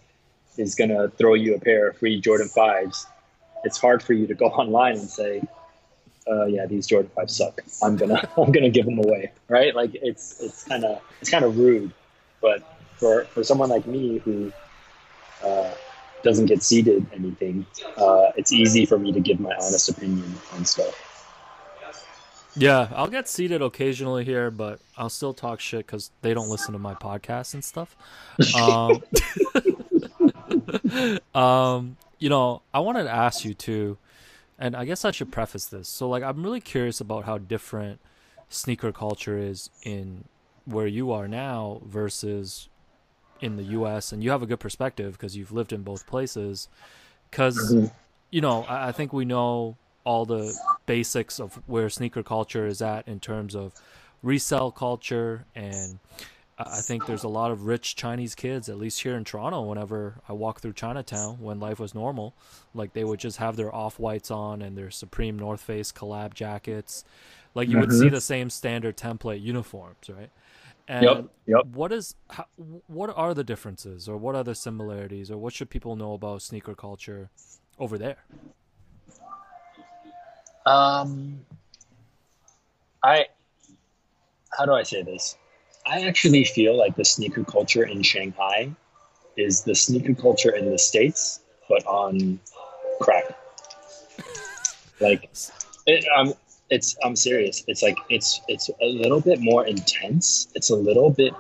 is gonna throw you a pair of free Jordan fives it's hard for you to go online and say, uh, "Yeah, these Jordan fives suck. I'm gonna I'm gonna give them away." Right? Like it's it's kind of it's kind of rude, but for for someone like me who uh, doesn't get seeded anything, uh, it's easy for me to give my honest opinion on stuff. Yeah, I'll get seeded occasionally here, but I'll still talk shit because they don't listen to my podcast and stuff. Um, um, you know, I wanted to ask you too, and I guess I should preface this. So, like, I'm really curious about how different sneaker culture is in where you are now versus in the U.S. And you have a good perspective because you've lived in both places. Because, mm-hmm. you know, I, I think we know all the basics of where sneaker culture is at in terms of resell culture and I think there's a lot of rich Chinese kids, at least here in Toronto. Whenever I walk through Chinatown, when life was normal, like they would just have their off whites on and their Supreme North Face collab jackets. Like you mm-hmm. would see mm-hmm. the same standard template uniforms, right? And yep, yep. what is how, what are the differences, or what are the similarities, or what should people know about sneaker culture over there? Um, I how do I say this? I actually feel like the sneaker culture in Shanghai is the sneaker culture in the States, but on crack. like, it, um, it's I'm serious. It's like it's it's a little bit more intense. It's a little bit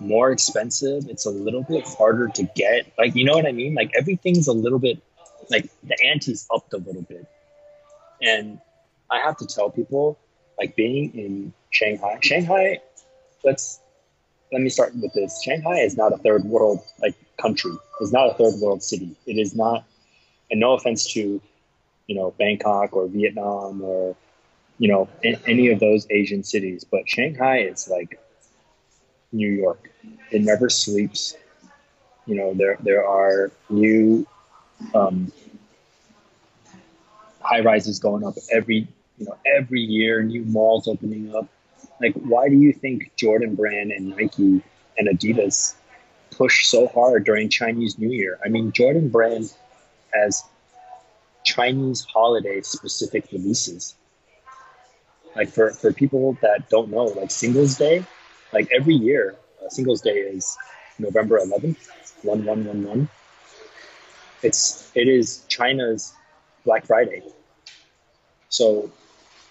more expensive. It's a little bit harder to get. Like, you know what I mean? Like everything's a little bit like the ante's upped a little bit. And I have to tell people, like being in Shanghai, Shanghai, let's let me start with this. Shanghai is not a third world like country. It's not a third world city. It is not and no offense to, you know, Bangkok or Vietnam or you know, any of those Asian cities, but Shanghai is like New York. It never sleeps. You know, there there are new um, high rises going up every you know every year. New malls opening up. Like, why do you think Jordan Brand and Nike and Adidas push so hard during Chinese New Year? I mean, Jordan Brand has Chinese holiday specific releases. Like for, for people that don't know, like Singles Day, like every year, uh, Singles Day is November 11th, 1111. It's it is China's Black Friday. So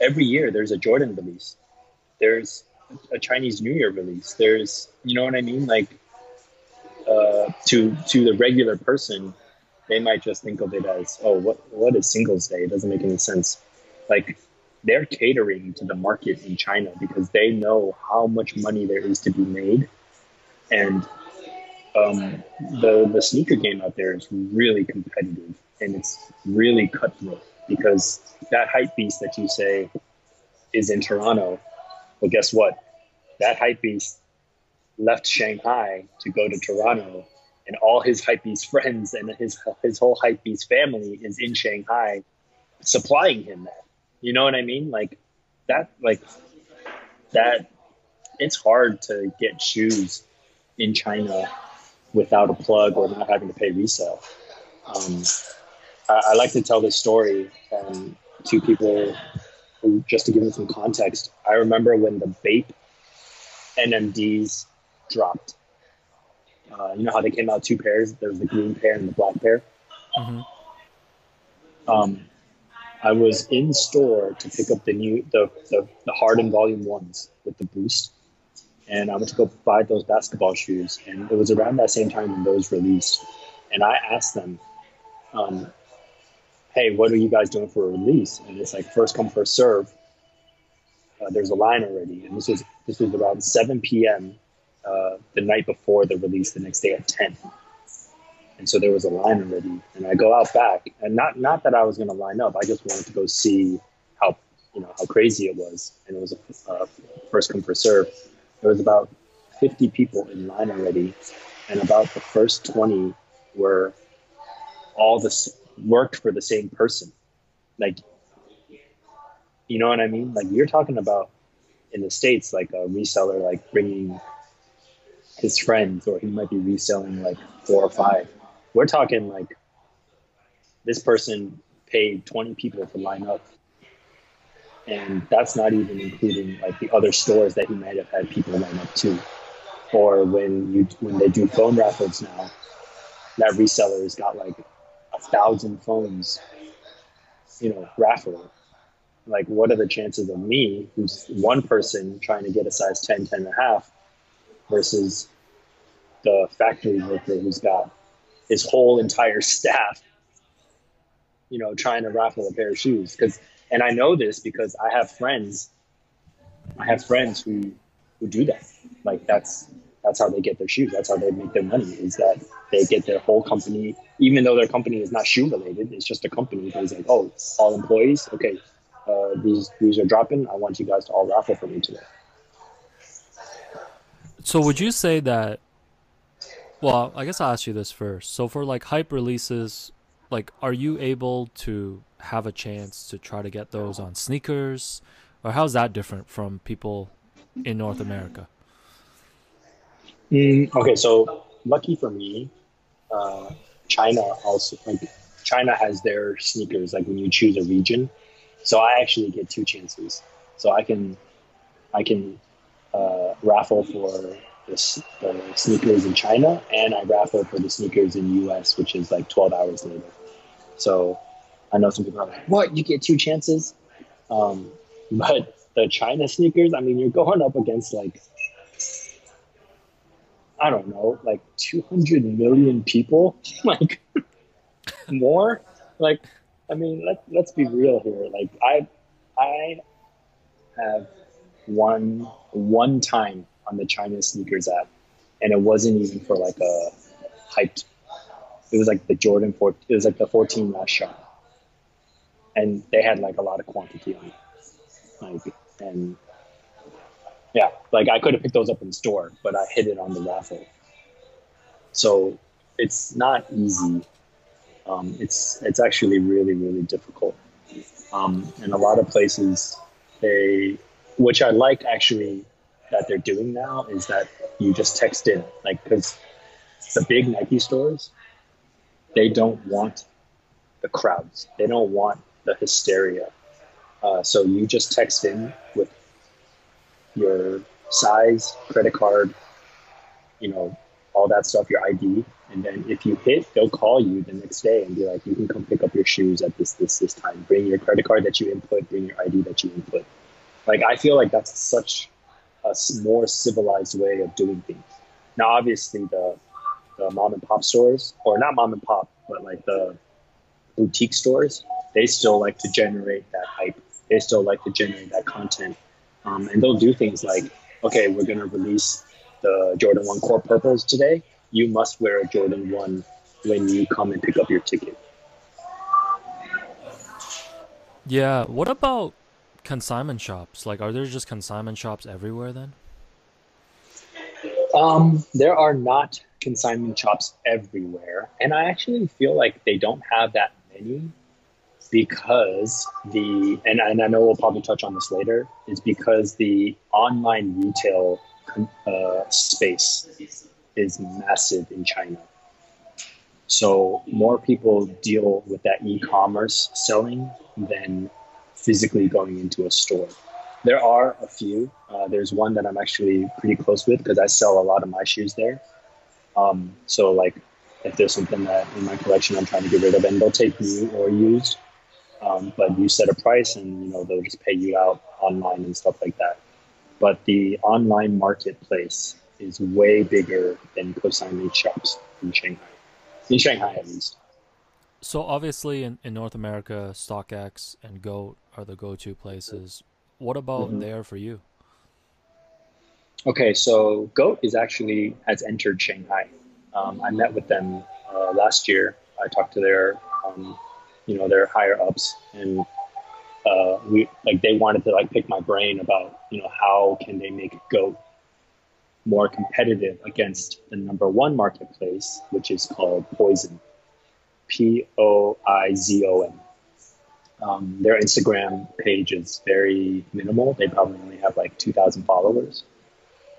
every year there's a Jordan release. There's a Chinese New Year release. There's you know what I mean? Like uh, to to the regular person, they might just think of it as, oh, what what is Singles Day? It doesn't make any sense. Like they're catering to the market in China because they know how much money there is to be made, and um, the the sneaker game out there is really competitive and it's really cutthroat because that hype beast that you say is in Toronto. Well, guess what? That hype beast left Shanghai to go to Toronto, and all his hype beast friends and his his whole hype beast family is in Shanghai, supplying him that. You know what I mean? Like that, like that. It's hard to get shoes in China without a plug or not having to pay resale. Um, I, I, like to tell this story um, to people who, just to give them some context. I remember when the Bape NMDs dropped. Uh, you know how they came out two pairs? There was the green pair and the black pair. Mm-hmm. Um, I was in store to pick up the new the, the, the Harden Volume Ones with the boost, and I went to go buy those basketball shoes, and it was around that same time when those released, and I asked them, um, "Hey, what are you guys doing for a release?" And it's like first come first serve. Uh, there's a line already, and this was this was around 7 p.m. Uh, the night before the release, the next day at 10 and so there was a line already. And I go out back, and not not that I was going to line up. I just wanted to go see how you know how crazy it was, and it was a uh, first come first serve. There was about 50 people in line already, and about the first 20 were all this worked for the same person. Like, you know what I mean? Like you're talking about in the states, like a reseller, like bringing his friends, or he might be reselling like four or five we're talking like this person paid 20 people to line up and that's not even including like the other stores that he might have had people line up to or when you when they do phone raffles now that reseller has got like thousand phones you know raffle like what are the chances of me who's one person trying to get a size 10 10 and a half versus the factory worker who's got his whole entire staff, you know, trying to raffle a pair of shoes. Because, and I know this because I have friends. I have friends who who do that. Like that's that's how they get their shoes. That's how they make their money. Is that they get their whole company, even though their company is not shoe related. It's just a company. It's like, oh, all employees. Okay, uh, these these are dropping. I want you guys to all raffle for me today. So would you say that well, I guess I'll ask you this first. So for like hype releases, like are you able to have a chance to try to get those on sneakers? Or how's that different from people in North America? Mm, okay, so lucky for me, uh, China also like China has their sneakers like when you choose a region. So I actually get two chances. So I can I can uh, raffle for the, the sneakers in China, and I raffle for the sneakers in US, which is like 12 hours later. So I know some people are like, "What? You get two chances?" Um, but the China sneakers, I mean, you're going up against like I don't know, like 200 million people, like more. Like, I mean, let let's be real here. Like, I I have one one time on the China sneakers app, and it wasn't even for like a hyped. It was like the Jordan 4. It was like the 14 last shot, and they had like a lot of quantity on it. Like, and yeah, like I could have picked those up in store, but I hit it on the raffle. So it's not easy. Um, it's it's actually really really difficult. Um, and a lot of places they, which I like actually that they're doing now is that you just text in like because the big Nike stores they don't want the crowds. They don't want the hysteria. Uh, so you just text in with your size, credit card, you know, all that stuff, your ID, and then if you hit, they'll call you the next day and be like, you can come pick up your shoes at this this this time. Bring your credit card that you input. Bring your ID that you input. Like I feel like that's such a more civilized way of doing things. Now, obviously, the the mom and pop stores, or not mom and pop, but like the boutique stores, they still like to generate that hype. They still like to generate that content, um, and they'll do things like, okay, we're gonna release the Jordan One Court Purples today. You must wear a Jordan One when you come and pick up your ticket. Yeah. What about consignment shops? Like, are there just consignment shops everywhere then? Um, there are not consignment shops everywhere, and I actually feel like they don't have that many because the and, and I know we'll probably touch on this later is because the online retail uh, space is massive in China. So more people deal with that e-commerce selling than physically going into a store. There are a few. Uh, there's one that I'm actually pretty close with because I sell a lot of my shoes there. Um, so like, if there's something that in my collection I'm trying to get rid of, and they'll take new or used, um, but you set a price and you know they'll just pay you out online and stuff like that. But the online marketplace is way bigger than consignment shops in Shanghai. In Shanghai, at least. So obviously in, in North America, StockX and Goat are the go-to places. What about mm-hmm. there for you? Okay, so Goat is actually has entered Shanghai. Um, I met with them uh, last year. I talked to their, um, you know, their higher ups, and uh, we like they wanted to like pick my brain about you know how can they make Goat more competitive against the number one marketplace, which is called poison P O I Z O N. Um, their Instagram page is very minimal. They probably only have like 2,000 followers.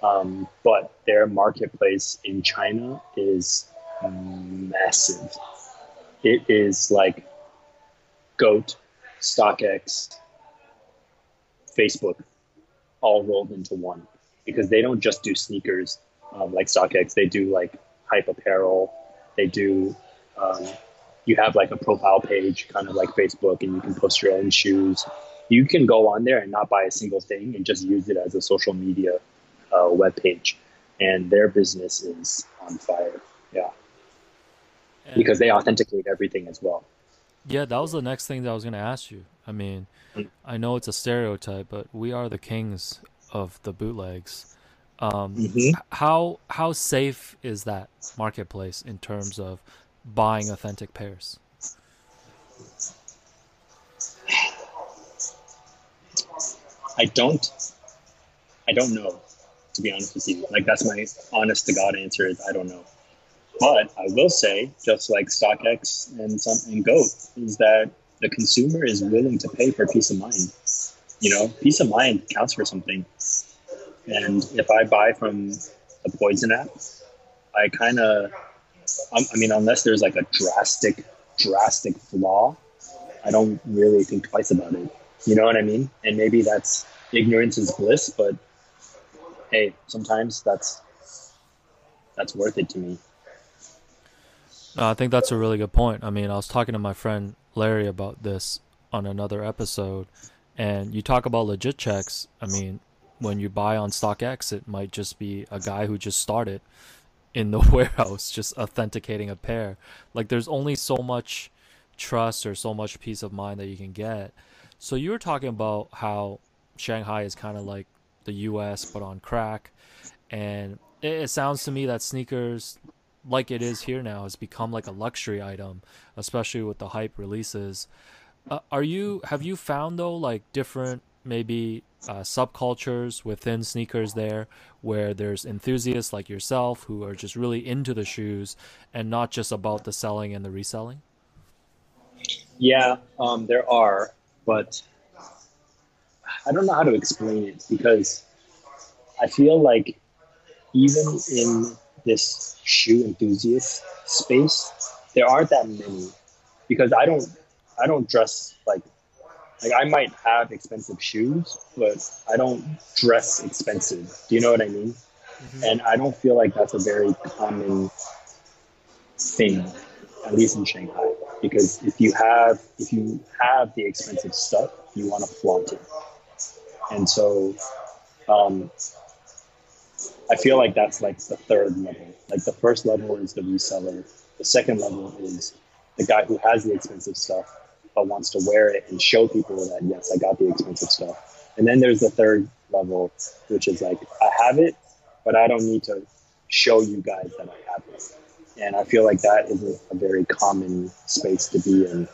Um, but their marketplace in China is massive. It is like Goat, StockX, Facebook, all rolled into one because they don't just do sneakers um, like StockX. They do like hype apparel. They do um, you have like a profile page, kind of like Facebook, and you can post your own shoes. You can go on there and not buy a single thing and just use it as a social media uh, web page, and their business is on fire. Yeah, and because they authenticate everything as well. Yeah, that was the next thing that I was going to ask you. I mean. I know it's a stereotype, but we are the kings of the bootlegs. Um, mm-hmm. How how safe is that marketplace in terms of buying authentic pairs? I don't. I don't know, to be honest with you. Like that's my honest to God answer is I don't know. But I will say, just like StockX and some and Goat, is that the consumer is willing to pay for peace of mind. You know, peace of mind counts for something. And if I buy from the Poison app, I kind of I mean, unless there's like a drastic, drastic flaw, I don't really think twice about it. You know what I mean? And maybe that's ignorance is bliss, but hey, sometimes that's that's worth it to me. I think that's a really good point. I mean, I was talking to my friend Larry about this on another episode, and you talk about legit checks. I mean, when you buy on StockX, it might just be a guy who just started in the warehouse just authenticating a pair. Like there's only so much trust or so much peace of mind that you can get. So you were talking about how Shanghai is kind of like the US but on crack and it, it sounds to me that sneakers like it is here now has become like a luxury item, especially with the hype releases. Uh, are you have you found though like different maybe uh, subcultures within sneakers there where there's enthusiasts like yourself who are just really into the shoes and not just about the selling and the reselling? Yeah, um, there are, but I don't know how to explain it because I feel like even in this shoe enthusiast space, there aren't that many because I don't I don't dress like like I might have expensive shoes, but I don't dress expensive. Do you know what I mean? Mm-hmm. And I don't feel like that's a very common thing, at least in Shanghai. Because if you have if you have the expensive stuff, you want to flaunt it. And so um, I feel like that's like the third level. Like the first level is the reseller. The second level is the guy who has the expensive stuff but wants to wear it and show people that yes, I got the expensive stuff. And then there's the third level, which is like I have it, but I don't need to show you guys that I have it. And I feel like that is a, a very common space to be in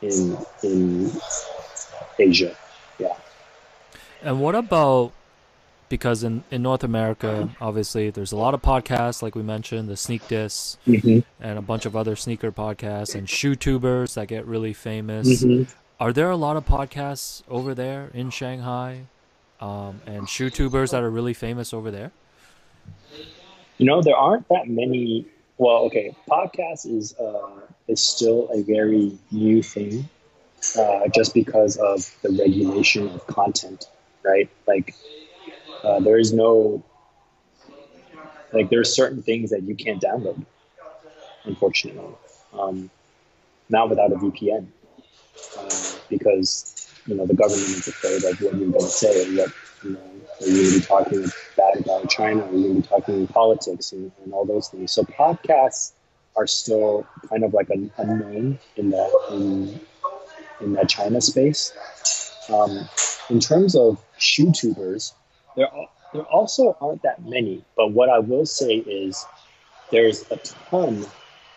in in Asia. Yeah. And what about because in, in North America, obviously, there's a lot of podcasts, like we mentioned, the Sneak Diss, mm-hmm. and a bunch of other sneaker podcasts, and shoe tubers that get really famous. Mm-hmm. Are there a lot of podcasts over there in Shanghai, um, and shoe tubers that are really famous over there? You know, there aren't that many. Well, okay, podcast is uh, is still a very new thing, uh, just because of the regulation of content, right? Like uh, there is no like there are certain things that you can't download, unfortunately, um, not without a VPN, uh, because you know the government is afraid of what you're going to say or what you know. Are you going to be talking bad about China? Are you going to be talking politics and, and all those things? So podcasts are still kind of like an unknown in that in, in that China space. Um, in terms of shoe there, there also aren't that many, but what I will say is there's a ton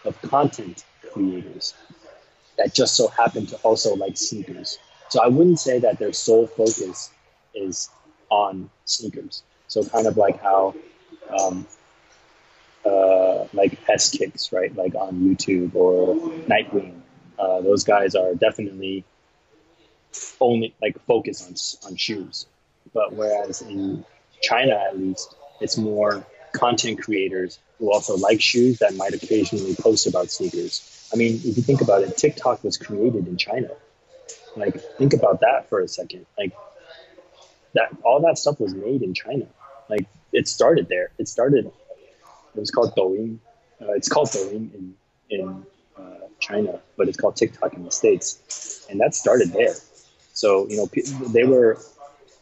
of content creators that just so happen to also like sneakers. So I wouldn't say that their sole focus is on sneakers. So kind of like how, um, uh, like S Kicks, right? Like on YouTube or Nightwing. Uh, those guys are definitely only like focus on on shoes. But whereas in China, at least, it's more content creators who also like shoes that might occasionally post about sneakers. I mean, if you think about it, TikTok was created in China. Like, think about that for a second. Like, that all that stuff was made in China. Like, it started there. It started. It was called Douyin. Uh, it's called Douyin in in uh, China, but it's called TikTok in the states, and that started there. So you know, they were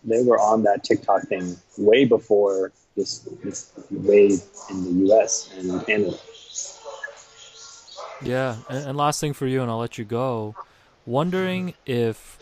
they were on that TikTok thing way before this this wave in the U.S. and Canada. Yeah, and, and last thing for you, and I'll let you go. Wondering if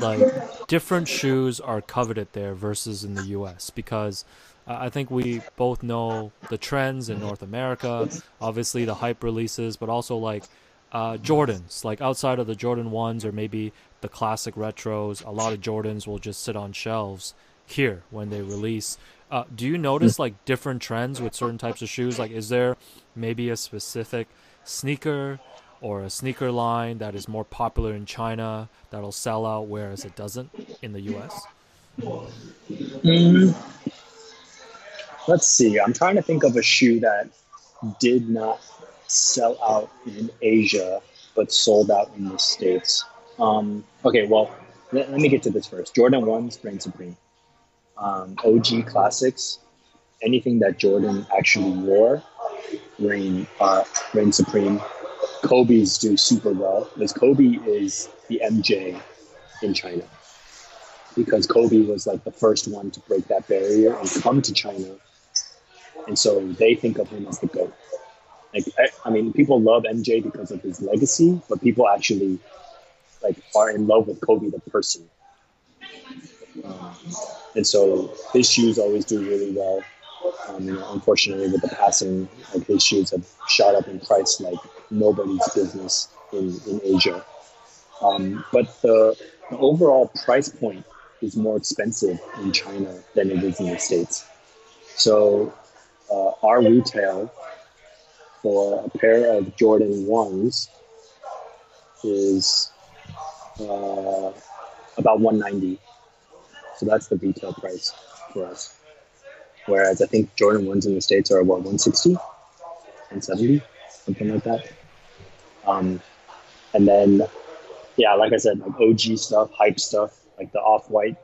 like different shoes are coveted there versus in the U.S. because I think we both know the trends in North America. Obviously, the hype releases, but also like uh, Jordans, like outside of the Jordan ones or maybe the classic retros, a lot of Jordans will just sit on shelves here when they release. Uh, do you notice like different trends with certain types of shoes? Like, is there maybe a specific sneaker or a sneaker line that is more popular in China that'll sell out, whereas it doesn't in the U.S.? Mm, let's see. I'm trying to think of a shoe that did not sell out in Asia but sold out in the States. Um, okay, well, let, let, me get to this first. Jordan 1's reign supreme. Um, OG classics, anything that Jordan actually wore, reign, uh, reign supreme. Kobe's do super well because Kobe is the MJ in China. Because Kobe was like the first one to break that barrier and come to China. And so they think of him as the GOAT. Like I, I mean, people love MJ because of his legacy, but people actually like are in love with Kobe the person. Um, and so his shoes always do really well. Um, you know, unfortunately, with the passing, like his shoes have shot up in price like nobody's business in, in Asia. Um, but the, the overall price point is more expensive in China than it is in the States. So uh, our retail for a pair of Jordan 1s is uh, about 190 So that's the retail price for us. Whereas I think Jordan 1s in the States are what, 160 170 something like that. Um, and then, yeah, like I said, like OG stuff, hype stuff, like the off white,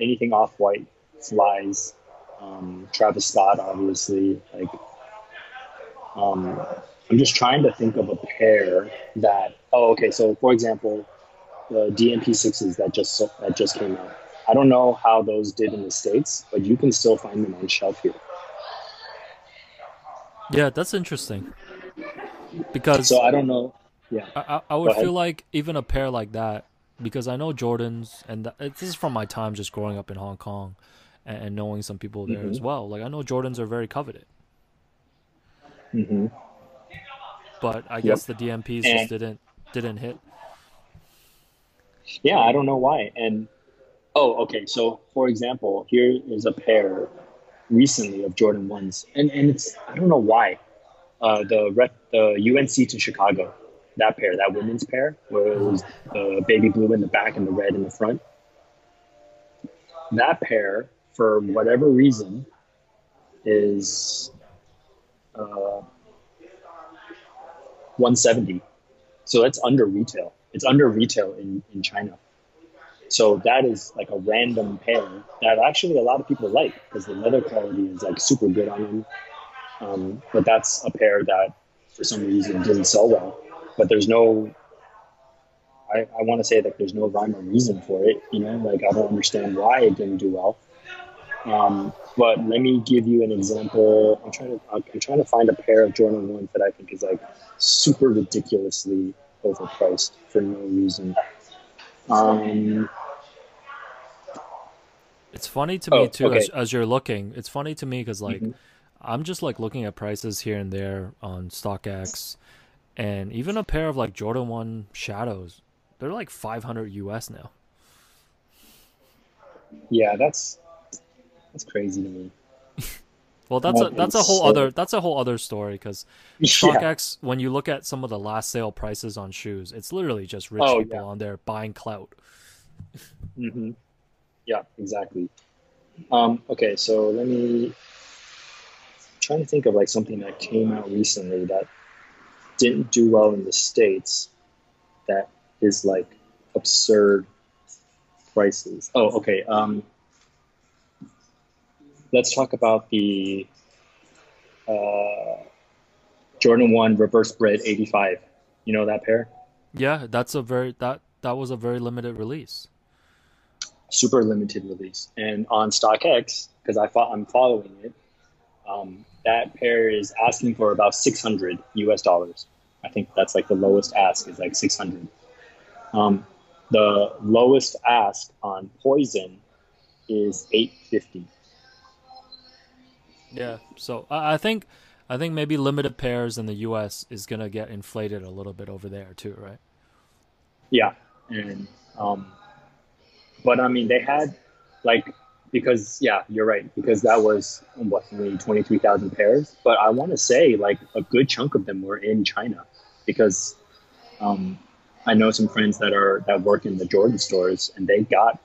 anything off white flies. Um, Travis Scott, obviously, like um, I'm just trying to think of a pair that. Oh, okay. So, for example, the DMP sixes that just that just came out. I don't know how those did in the states, but you can still find them on shelf here. Yeah, that's interesting. Because so I don't know. Yeah, I, I would feel like even a pair like that, because I know Jordans, and th- this is from my time just growing up in Hong Kong, and, and knowing some people there mm-hmm. as well. Like I know Jordans are very coveted. Mm-hmm. But I guess the DMPs and, just didn't didn't hit. Yeah, I don't know why. And oh, okay. So for example, here is a pair recently of Jordan ones, and and it's I don't know why. Uh, the the UNC to Chicago, that pair, that women's pair, where it was the baby blue in the back and the red in the front. That pair, for whatever reason, is uh, 170. So that's under retail. It's under retail in, in China. So that is like a random pair that actually a lot of people like because the leather quality is like super good on them. Um, but that's a pair that for some reason didn't sell well. But there's no, I, I want to say that there's no rhyme or reason for it. You know, like I don't understand why it didn't do well. Um, but let me give you an example. I'm trying to I'm trying to find a pair of Jordan ones that I think is like super ridiculously overpriced for no reason. Um, it's funny to me oh, too okay. as, as, you're looking. It's funny to me because like mm-hmm. I'm just like looking at prices here and there on StockX, and even a pair of like Jordan One Shadows, they're like 500 US now. Yeah, that's that's crazy to me. well, that's a that's a whole so... other that's a whole other story because StockX, yeah. when you look at some of the last sale prices on shoes, it's literally just rich oh, people yeah. on there buying clout. mm-hmm. Yeah, exactly. Um, okay, so let me I'm trying to think of like something that came out recently that didn't do well in the states that is like absurd prices. Oh, okay. Um, let's talk about the uh, Jordan One Reverse Bred eighty five. You know that pair? Yeah, that's a very that that was a very limited release. Super limited release, and on StockX because I thought I'm following it. Um, that pair is asking for about 600 US dollars. I think that's like the lowest ask is like 600. Um, the lowest ask on Poison is 850. Yeah. So I, I think I think maybe limited pairs in the U.S. is gonna get inflated a little bit over there too, right? Yeah, and um, but I mean they had like because yeah you're right because that was what only 23,000 pairs but I want to say like a good chunk of them were in China because um, I know some friends that are that work in the Jordan stores and they got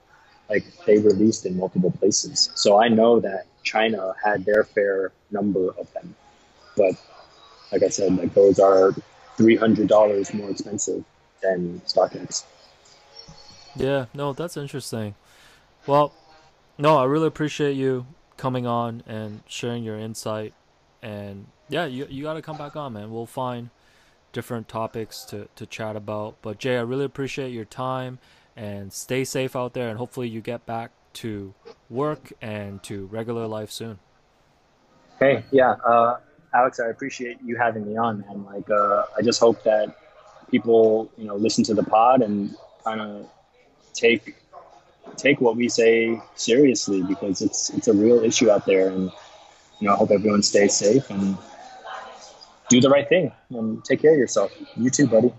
like they released in multiple places so I know that China had their fair number of them. But like I said, like those are three hundred dollars more expensive than StockX. Yeah, no, that's interesting. Well, no, I really appreciate you coming on and sharing your insight. And yeah, you you got to come back on, man. We'll find different topics to to chat about. But Jay, I really appreciate your time and stay safe out there. And hopefully, you get back to work and to regular life soon. Hey, yeah. Uh, Alex, I appreciate you having me on, man. Like, uh, I just hope that people, you know, listen to the pod and kind of take take what we say seriously because it's it's a real issue out there, and you know, I hope everyone stays safe and do the right thing and take care of yourself. You too, buddy.